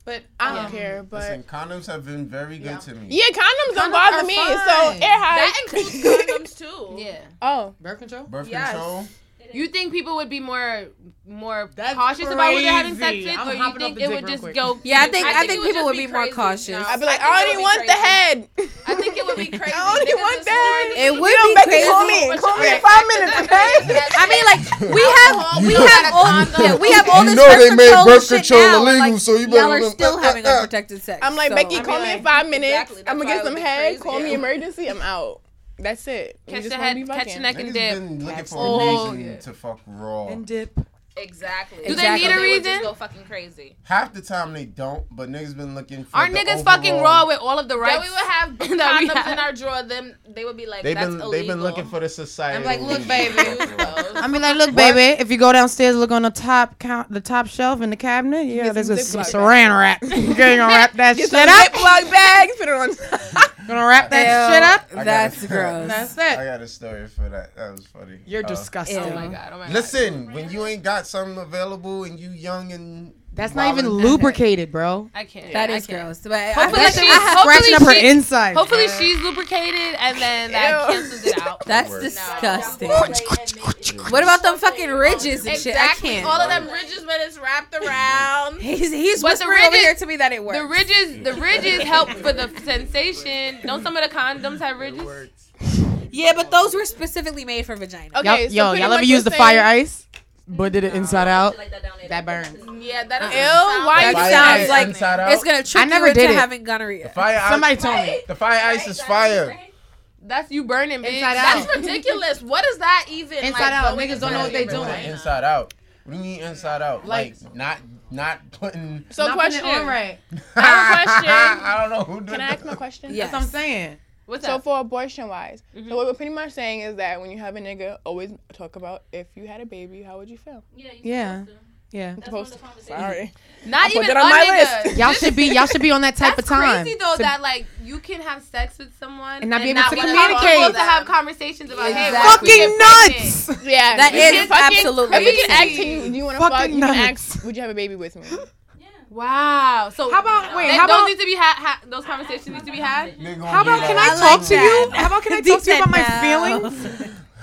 But I don't um, care. But Listen, condoms have been very good yeah. to me. Yeah, condoms, condoms don't bother me. Fine. So air high. That includes condoms too. yeah. Oh, birth control. Birth yes. control. You think people would be more more That's cautious crazy. about they're having sex with, I'm or you think it would just go? Yeah, I think I think, I think people would be, be more cautious. No, I'd be like, I, I only want crazy. the head. I think it would be crazy. I only want the head. It would be crazy. Call me, call me in five minutes, okay? I mean, like we have we have all we have all this birth control illegal, so you better. are still having unprotected sex. I'm like Becky, call me in five minutes. I'm gonna get some head. Call me emergency. I'm out. That's it. Catch the head, catch the neck, and dip. Been looking for a reason yeah. to fuck raw and dip. Exactly. Do exactly. they need a reason? They go fucking crazy. Half the time they don't, but niggas been looking for. Our niggas overall... fucking raw with all of the rights. That we would have condoms have. in our drawer. Them they would be like, they've been illegal. they've been looking for the society. I'm like, look, baby. I mean, like, look, baby. If you go downstairs, look on the top count, the top shelf in the cabinet. Yeah, there's a, saran wrap. You're gonna wrap that Get shit up. Ziploc bags. Put it on. Gonna wrap that Ew, shit up. That's gross. That's I got a story for that. That was funny. You're Uh, disgusting. Oh my god. Oh my god. Listen, when you ain't got something available and you young and that's not even lubricated, bro. I can't. That is gross. But hopefully I, she's I scratching up her she. Hopefully she's lubricated and then that cancels it out. That's disgusting. What about them fucking ridges and exactly. shit? I can't. All of them ridges when it's wrapped around. he's he's but whispering ridges, over here to me that it works. The ridges, the ridges help for the sensation. Don't some of the condoms have ridges? Yeah, but those were specifically made for vagina. Okay, y'all, so yo, y'all ever use the fire ice? but did it inside out? That burns. Yeah, that uh-uh. ill white sounds like it's gonna trick I never you did into it. having gonorrhea. The fire Somebody told me the fire ice is fire. That's you burning inside out. That's ridiculous. what is that even? Inside like, out. Niggas don't know what they doing. Inside out. What do you mean inside out? Like, like not not putting. So not question. Putting it on right. I have a question. I don't know who. Can I ask my question? Yes. That's what I'm saying. What's so for abortion wise, mm-hmm. so what we're pretty much saying is that when you have a nigga, always talk about if you had a baby, how would you feel? Yeah. yeah. Yeah, I'm supposed to. Sorry, not even that on my list. y'all should be y'all should be on that type That's of time. Crazy though so, that like you can have sex with someone and not be able not to communicate. Supposed to have conversations about exactly. hey, fucking nuts. Yeah, that is absolutely. If you can ask you, do you want to fuck? You can ask, would you have a baby with me? Wow. So how about wait? How those about, need to be ha-, ha- those conversations need to be had. How about can I, talk to you? How about can I talk to you about my feelings?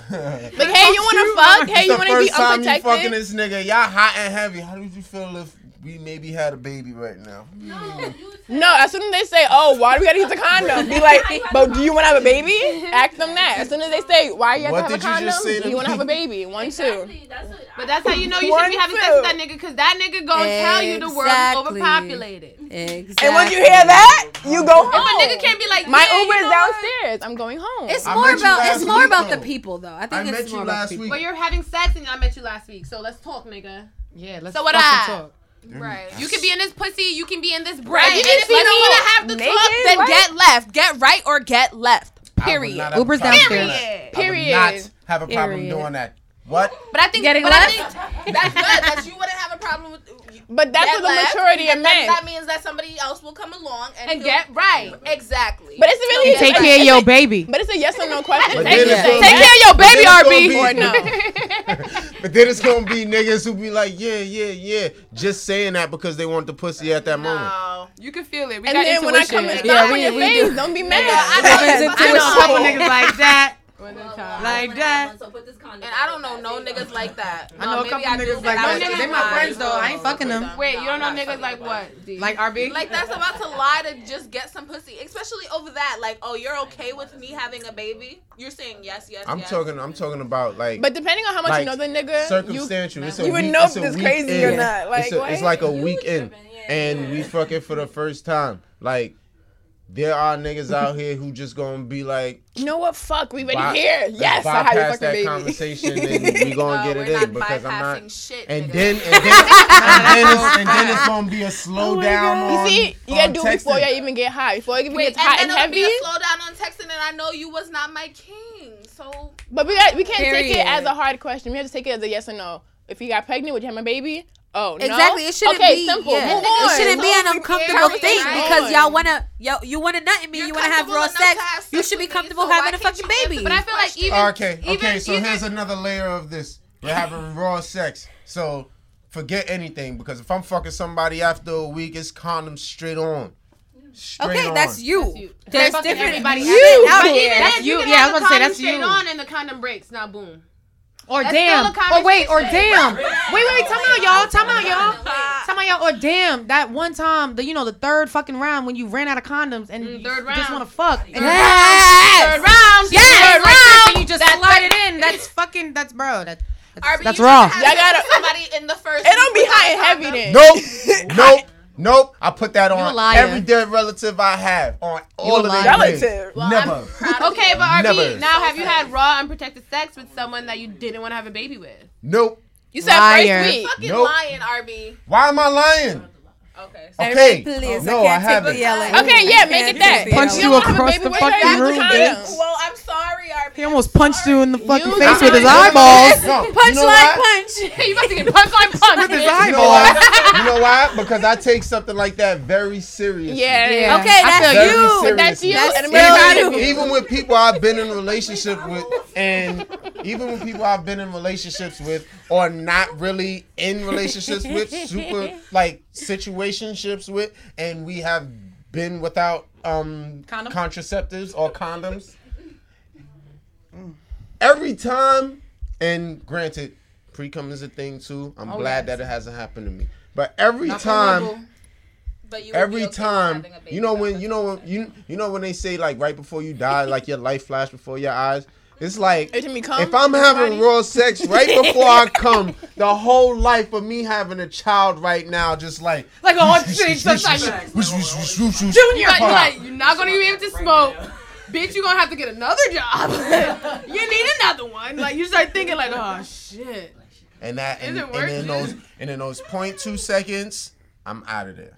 like, hey, you want to fuck? Hey, you want to be unprotected? First time you fucking this nigga, y'all hot and heavy. How did you feel if we maybe had a baby right now. No, no as soon as they say, oh, why do we gotta use a condom? Be like, but do you wanna have a baby? Ask them that. As soon as they say, why you have what to have a condom? You, you wanna have a baby? One, exactly. two. But that's how you know you should be having sex with that nigga, cause that nigga gonna exactly. tell you the world's overpopulated. Exactly. And when you hear that, you go home. If a nigga can't be like, my Uber is downstairs. I'm going home. It's more about it's more week, about though. the people though. I think I it's more about the people. But you're having sex and I met you last week, so let's talk, nigga. Yeah, let's so what I, talk. Right. You can be in this pussy. You can be in this bread. Right. You and if you don't want to have the naked, talk, then get left. Get right or get left. Period. Uber's downstairs. Period. Period. I would not have a problem Period. doing that. What? But I think getting but left. I think that's good. that you wouldn't have a problem with. But that's what the maturity of men. That means that somebody else will come along and, and get right. Exactly. But it's really you take care of your baby. But it's a yes or no question. take, yeah. take yeah. care of your baby, RB. Be, or no. but then it's gonna be niggas who be like, yeah, yeah, yeah, just saying that because they want the pussy at that no. moment. You can feel it. We and got then intuition. when I come and yeah, we, we face, do. don't be mad. Yeah, I know. I know. A couple niggas like that. Like that. So put this and I don't know no niggas like that. I know a couple niggas like that. They my friends though. I ain't fucking them. Wait, you don't know niggas like what? Like RB? Like that's about to lie to just get some pussy, especially over that. Like, oh, you're okay with me having a baby? You're saying yes, yes. I'm talking. I'm talking about like. But depending on how much you know the nigga, circumstantial. You, would know if this crazy or not. Like, it's, it's like a weekend, and we fucking for the first time. Like there are niggas out here who just gonna be like, You know what? Fuck, we ready by- here. let's Yes, I have your bypass that baby. conversation and we gonna No, get it in because I'm not. shit, and then and then and then, it's, and then it's gonna be a oh slow down on. You see, you gotta do it before you even get high. Before it even Wait, gets hot and and, then it'll heavy. be a slow down on texting, and I know you was not my king. So But we got, we can't take it as a hard question. We have to take it as a yes or no. If you got pregnant, would you have my baby? Oh, no. Exactly. It shouldn't okay, be. simple. yeah. Move on. It shouldn't be an uncomfortable on. thing because y'all wanna yo you wanna nut in me. You're you wanna have raw enough sex. to have You should be comfortable so having a fucking baby. But I feel like even Okay, even, okay. So even, here's another layer of this. We're having raw sex. So forget anything because if I'm fucking somebody after a week, it's condom straight on. Straight Okay, on. that's you. There's There's different everybody you out out here. That's you. Yeah, I was gonna say, condom that's straight on and the condom breaks. Now boom. Or That's damn. still Or wait, or damn. Wait, wait, wait. Time out, y'all. Time out, y'all. Time out, y'all. Or damn, that one time, the you know, the third fucking round when you ran out of condoms and mm, you third just round. want to fuck. And Yes. Third round. Yes. Third Like this, round. and you just That's slide it in. That's fucking. That's bro. That, that's, RB, that's you raw. should have Y'all gotta- somebody in the first. It don't be week hot and heavy condom. then. Nope. Nope. Nope. I put that on every dead relative I have on all of liar. their names. Relative. Never. Okay, but RB, Never. now have you had raw unprotected sex with someone that you didn't want to have a baby with? Nope. You said Liar. first week. Fucking Nope. lying, RB. Why am I lying? Okay. Okay. Please, oh, no, I I haven't. yelling. Okay, yeah, make it that. Punch You you don't have a across the fucking room, you bitch. Well, I'm sorry, RB. He almost punched you in the fucking You face with his eyeballs. No, you know Punchline why? punch. you about to get punch line punch. With his bitch. You know why? You know why? Because I take something like that very seriously. Yeah, Yeah. yeah. Okay, that's you. serious. That's you. That's and I'm still proud you. of. Even with people I've been in relationship with, and even with people I've been in relationships with, or not really in relationships with, super like situationships with, and we have been without um Condom? contraceptives or condoms. Every time, and granted, pre cum is a thing too. I'm Oh, glad yes. that it hasn't happened to me. But every on time But you every okay time having a baby you know when you know when you you know when they say like right before you die like your life flashed before your eyes it's like Every come, if i'm having everybody- raw sex right before i come the whole life of me having a child right now just like Like a hot shit. Sometimes. whoosh, whoosh, whoosh, whoosh, whoosh. You're, like, you're, like, you're not gonna be able to smoke. Bitch, you're gonna have to get another job. you need another one. Like you start thinking like, oh shit. and that and, and worth in those and in those 0.2 seconds i'm out of there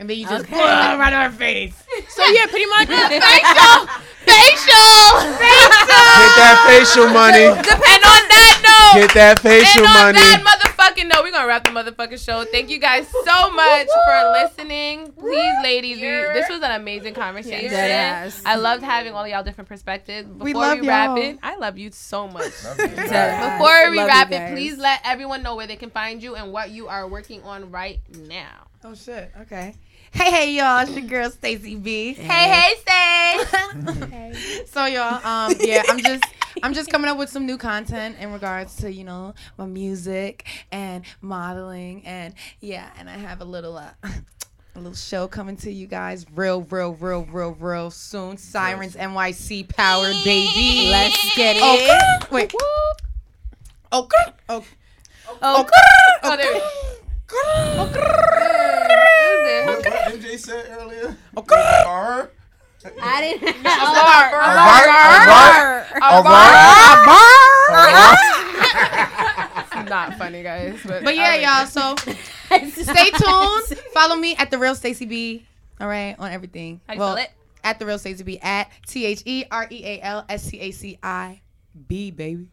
And then you just Okay. right on her face. So yeah, pretty much. Facial, facial, facial. get that facial money And on that note, get that facial and on money that motherfucking note, we're gonna wrap the motherfucking show. Thank you guys so much for listening. Please, ladies, we, this was an amazing conversation. Yes. I loved having all y'all different perspectives. Before we, love wrap y'all. it, I love you so much. Yes. Before we Love wrap it, please let everyone know where they can find you and what you are working on right now. Oh shit. Okay. Hey hey y'all, it's your girl Staci B. Hey, hey, stay. So y'all, um, yeah, I'm just I'm just coming up with some new content in regards to you know my music and modeling and yeah, and I have a little uh, a little show coming to you guys real, real, real, real, real soon. Sirens NYC powered baby. Let's get it. Okay. Wait. Okay. Okay. Oh, Oh, there we go. what, what MJ said earlier Okay. Ar- I didn't. Ar- Ar- Ar- Ar- It's not funny, guys. But, But yeah, y'all. So stay tuned. Follow me at the real Staci B. All right, on everything. How you well, spell it? at the real Staci B at T H E R E A L S T A C I B baby.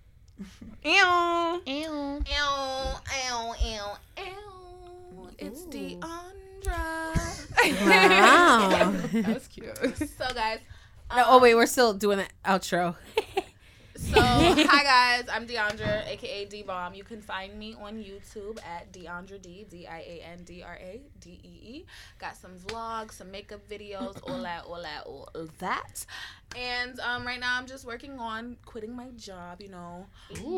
Ew. Ew. Ew, ew, ew, ew. It's Diandra. Wow. That was cute. so guys. No, oh um, wait, we're still doing the outro. So hi guys, I'm Diandra, aka Dee Bomb. You can find me on YouTube at Diandra Dee, D I A N D R A D E E. Got some vlogs, some makeup videos, all that, all that, all that. And um, right now I'm just working on quitting my job. You know.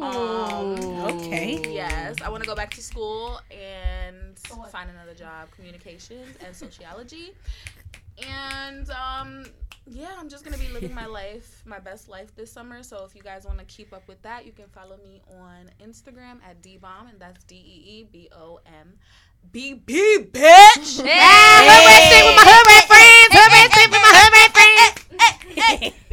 Um, Okay. Yes, I want to go back to school and find another job, communications and sociology. And um, yeah, I'm just gonna be living my life, my best life this summer. So if you guys want to keep up with that, you can follow me on Instagram at dbomb, and that's D E E B O M B B bitch. Yeah, with my hood friends. Hood with my hood friends.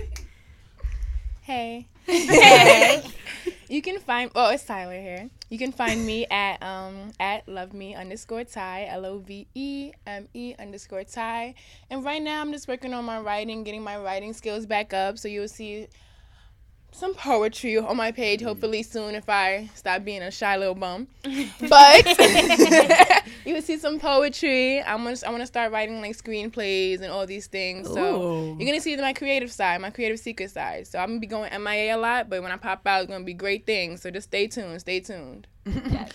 Hey. Hey. find oh it's Tyler here. You can find me at um at love me underscore Ty L O V E M E underscore Ty. And right now I'm just working on my writing, getting my writing skills back up. So you'll see some poetry on my page hopefully soon if I stop being a shy little bum. But you see some poetry. I'm gonna I want to start writing like screenplays and all these things. So Ooh. you're gonna see my creative side, my creative secret side. So I'm gonna be going MIA a lot, but when I pop out, it's gonna be great things. So just stay tuned. Stay tuned.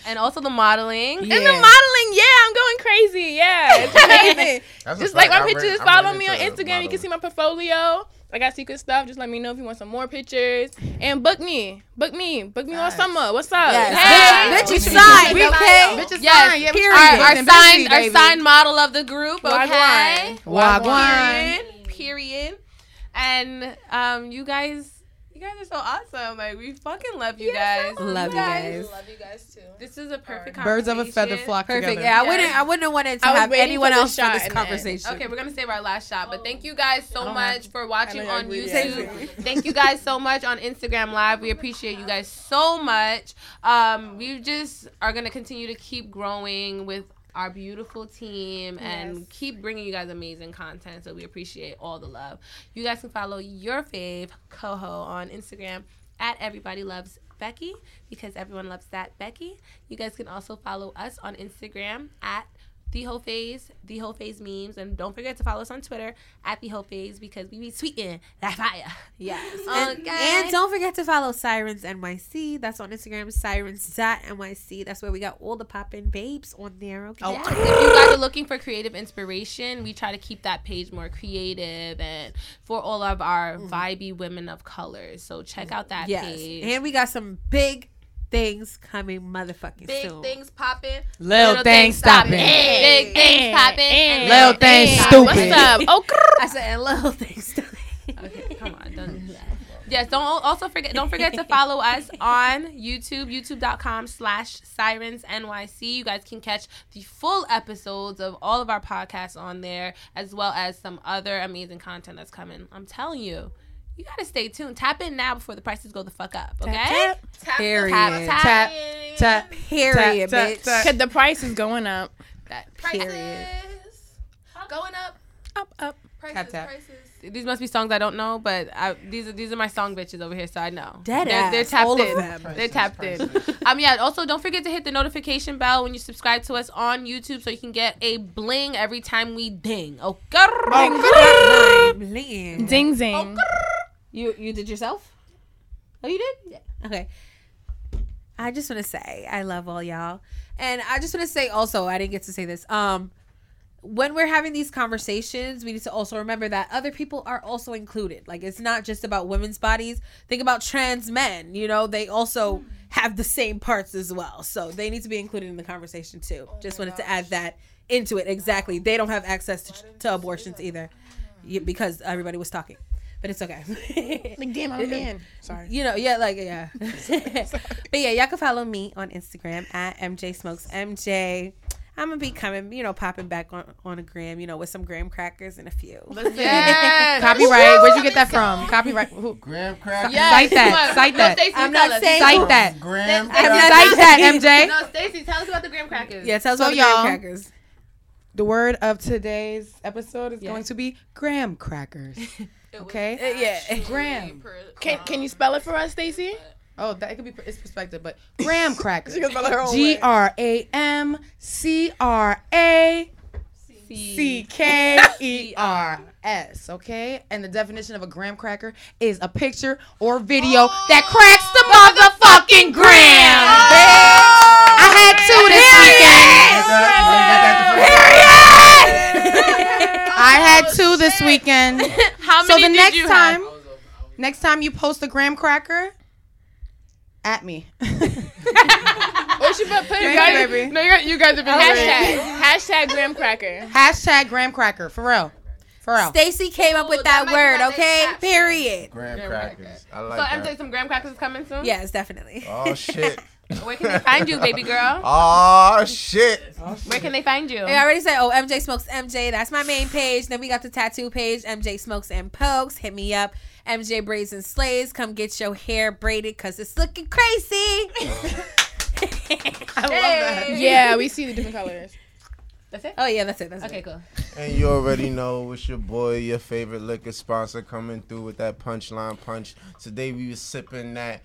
and also the modeling. And the modeling, yeah, I'm going crazy. Yeah, it's amazing. Just like my pictures, follow me on into Instagram. You can see my portfolio. I got secret stuff. Just let me know if you want some more pictures. And book me. Book me. Book me all summer. What's up? Yes. Hey. Bitch, bitch is signed, okay? Bitches Yes, signed. Yeah, period. Our, our signed, our signed model of the group. Okay. Wagwan. Period. Period. And um, you guys, you guys are so awesome. Like we fucking love you guys. Love you guys. Love you guys too. This is a perfect Birds of a feather flock Perfect. together. Yeah, I wouldn't. I wouldn't have wanted to I was have anyone for the else for shot this in the conversation. Okay, we're gonna save our last shot, but thank you guys so don't much for watching on YouTube. greedy. thank you guys so much on Instagram Live. We appreciate you guys so much. Um, we just are gonna continue to keep growing with our beautiful team and Yes. keep bringing you guys amazing content. So we appreciate all the love. You guys can follow your fave coho on Instagram at Everybody Loves Becky because everyone loves that Becky. You guys can also follow us on Instagram at the Hoe Phase, the Hoe Phase memes, and don't forget to follow us on Twitter at the Hoe Phase because we be tweeting that fire. Yes. And, Okay. and don't forget to follow Sirens NYC. That's on Instagram, sirens.nyc. That's where we got all the poppin' babes on there. Okay. Yes. If you guys are looking for creative inspiration, we try to keep that page more creative and for all of our mm-hmm. vibey women of color. So check out that Yes. page. And we got some big things coming motherfucking Big soon. things popping, Little things stopping. Big things popping, and Little things stupid. What's up? Oh, I said, and little things. Stupid. okay, come on, don't do that. Yes, don't also forget don't forget to follow us on YouTube, youtube.com slash sirens NYC. You guys can catch the full episodes of all of our podcasts on there, as well as some other amazing content that's coming. I'm telling you. You gotta stay tuned. Tap in now before the prices go the fuck up. Okay? tap. Period. Tap, tap, Tap, tap, Period, tap, bitch. tap. Cause the price is going up. That Period. going up. Up, up. Prices, Tap, tap. prices. These must be songs I don't know, but I, these are these are my song bitches over here, so I know. Dead they're, they're tapped all of in. them. They're Prices, tapped in. prices. Um, yeah. Also, don't forget to hit the notification bell when you subscribe to us on YouTube, so you can get a bling every time we ding. Okay. Bling. Ding zing. You you did yourself? Oh, you did? Yeah. Okay. I just want to say I love all y'all, and I just want to say also I didn't get to say this. Um, when we're having these conversations, we need to also remember that other people are also included. Like it's not just about women's bodies. Think about trans men. You know, they also have the same parts as well, so they need to be included in the conversation too. just wanted to add that into it. Exactly. They don't have access to, to abortions either, because everybody was talking. But it's okay. Like damn, I'm a man. Sorry. You know, yeah, like yeah. but yeah, y'all can follow me on Instagram at MJ Smokes MJ. I'm gonna be coming, you know, popping back on on a gram, you know, with some graham crackers and a few. Yes. Copyright. Where'd you get that from? Copyright. Who? Graham crackers. Yes. Cite that. Come on. Cite No, that. Staci, I'm not saying- Cite that. Graham Staci, crackers. Cite that, MJ. No, Staci, tell us about the graham crackers. Yeah, tell us So, about the graham y'all- crackers. The word of today's episode is Yeah. going to be graham crackers. Okay? Uh, yeah. Graham. Can Can you spell it for us, Staci? Oh, that it could be it's perspective, but graham crackers. She can spell it her own G way. R A M C R A C K E R S. Okay, and the definition of a graham cracker is a picture or video that cracks the motherfucking gram. I had two this weekend. I had two this weekend. How So the did next you time, have? next time you post a graham cracker, at me. Or she put, put you, guys, baby. No, you guys, you guys have been Hashtag. hashtag hashtag graham cracker. Hashtag graham cracker for real, for real. Staci came up with that, that word, okay? Period. Graham Graham crackers. I like So like MJ, some graham crackers is coming soon. Yes, definitely. Oh shit. Where can they find you, baby girl? Oh shit. Where can they find you? Hey, I already said, oh, MJ Smokes MJ. That's my main page. Then we got the tattoo page, MJ Smokes and Pokes. Hit me up. MJ Braids and Slays. Come get your hair braided because it's looking crazy. I love that. Yeah, we see the different colors. That's it. Oh, yeah, that's it. That's Okay, it. cool. And you already know it's your boy, your favorite liquor sponsor, coming through with that punchline punch. Today we was sipping that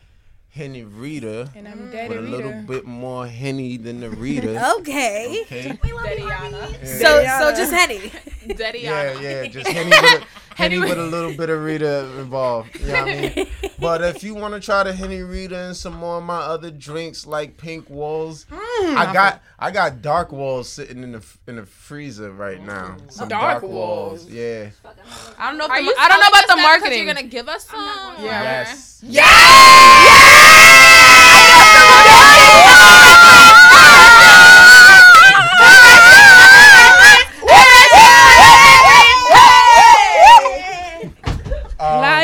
Henny Rita And I'm dead with a little bit more Henny than the Rita. Okay. Okay. So, so just Henny. Yeah, yeah, just Henny with a, Henny with a little bit of Rita involved. You know what I mean? But if you want to try the Henny Rita and some more of my other drinks like Pink Walls, I got I got Dark Walls sitting in the in the freezer right now. Some Dark Walls. Yeah. I don't know. If Are the, you I don't know about the marketing. You're gonna give us some. Yes. Um,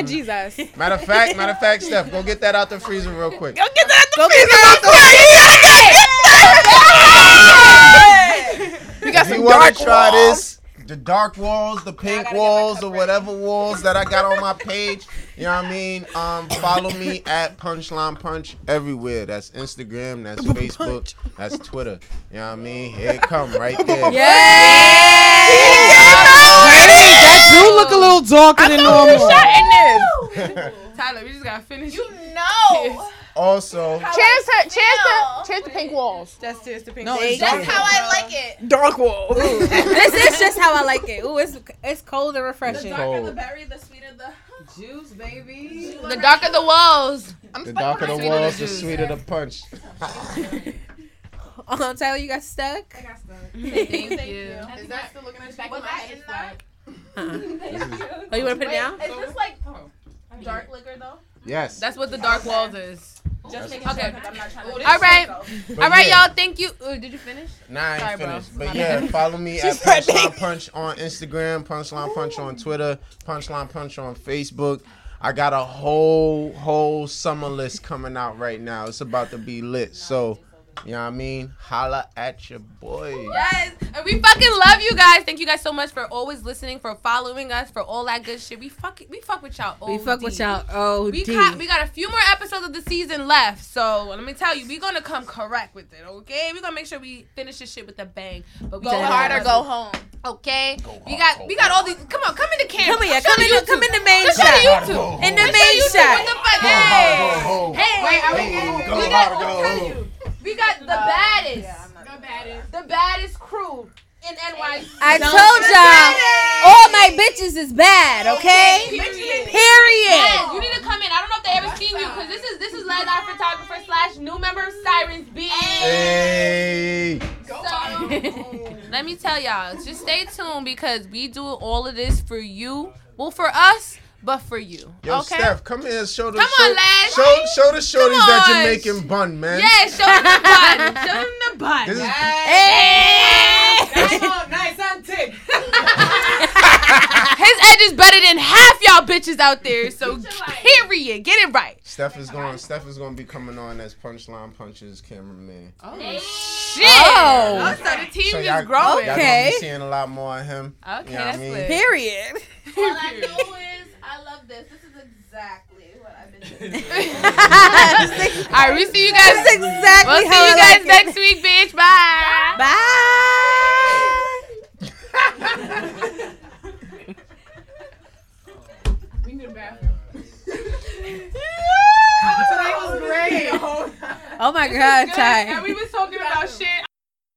Lord Jesus. Matter of fact, matter of fact, Steph, go get that out the freezer real quick. Go get that. out the We got If you some want dark to try walls. this, the dark walls, the pink walls, or whatever walls that I got on my page, you know what I mean? Um, follow me at Punchline Punch everywhere. That's Instagram, that's Facebook, that's Twitter. You know what I mean? Here it come right there. That do look a little darker than normal. I thought we were shutting this. Tyler, we just gotta finish. You No. Also, Cheers to cheers to cheers to pink walls. That's just the pink. No, No, it's That's how I like it. Dark walls. this is just how I like it. Ooh, it's it's cold and refreshing. The darker cold. berry, the sweeter the. Juice, baby. the darker the walls. the darker the walls, the sweeter the punch. Oh, Tyler, you got stuck. I got stuck. Thank you. Is that still looking at Was that in that? Uh-uh. Oh, you want to put it down? Is this like oh. dark liquor though? Yes. That's what the dark walls is. Just making Okay. sure 'cause I'm not trying to. All right, all right, yeah. y'all. Thank you. Ooh, did you finish? Nah, I Sorry, ain't bro. finished. My But yeah, follow me at Punchline Punch on Instagram, Punchline Punch on Twitter, Punchline Punch on Facebook. I got a whole whole summer list coming out right now. It's about to be lit. So, you know what I mean? Holla at your boy. Yes, and we fucking love you guys. Thank you guys so much for always listening, for following us, for all that good shit. We fuck, we fuck with y'all. We fuck with y'all. Oh, We got, we got a few more episodes of the season left, so let me tell you, we're gonna come correct with it, okay? We're gonna make sure we finish this shit with a bang. But we Go gotta- hard or go home. Okay, we got we got all these. Come on, come in the camera. Come here, come in, the, come in the main Let's show shot. YouTube. In the main shot. What the fuck? Hey, hey, Wait, are we- hey, Go we hard, got. go I'm telling home. You, we got the baddest, the baddest The baddest crew in NYC. I told y'all, all my bitches is bad. Okay. Yes, Period. you need to come in. I don't know if they ever seen you because this is this is led our photographer slash new member of Sirens B. Hey. So, let me tell y'all, just stay tuned because we do all of this for you. Well, for us, but for you. Yo, okay? Steph, come here. Show the Come show, on, lads. Show, show the shorties that on. you're making bun, man. Yeah, show them the bun. Show them the bun. This is- Hey! nice and thick. His edge is better than half y'all bitches out there. So period. Get it right. Steph is going. Steph is going to be coming on as Punchline Punches cameraman. Oh, shit. Oh. oh. so the team So is y'all, growing. y'all Okay. gonna be seeing a lot more of him. Okay, You know what I mean? lit. Period. All I know is I love this. This is exactly what I've been doing. All right, we see you guys. That's exactly We'll see how you guys like it. next week, bitch. Bye. Bye. We need a bathroom. Today was great. Oh my God, Ty. And we was talking about shit.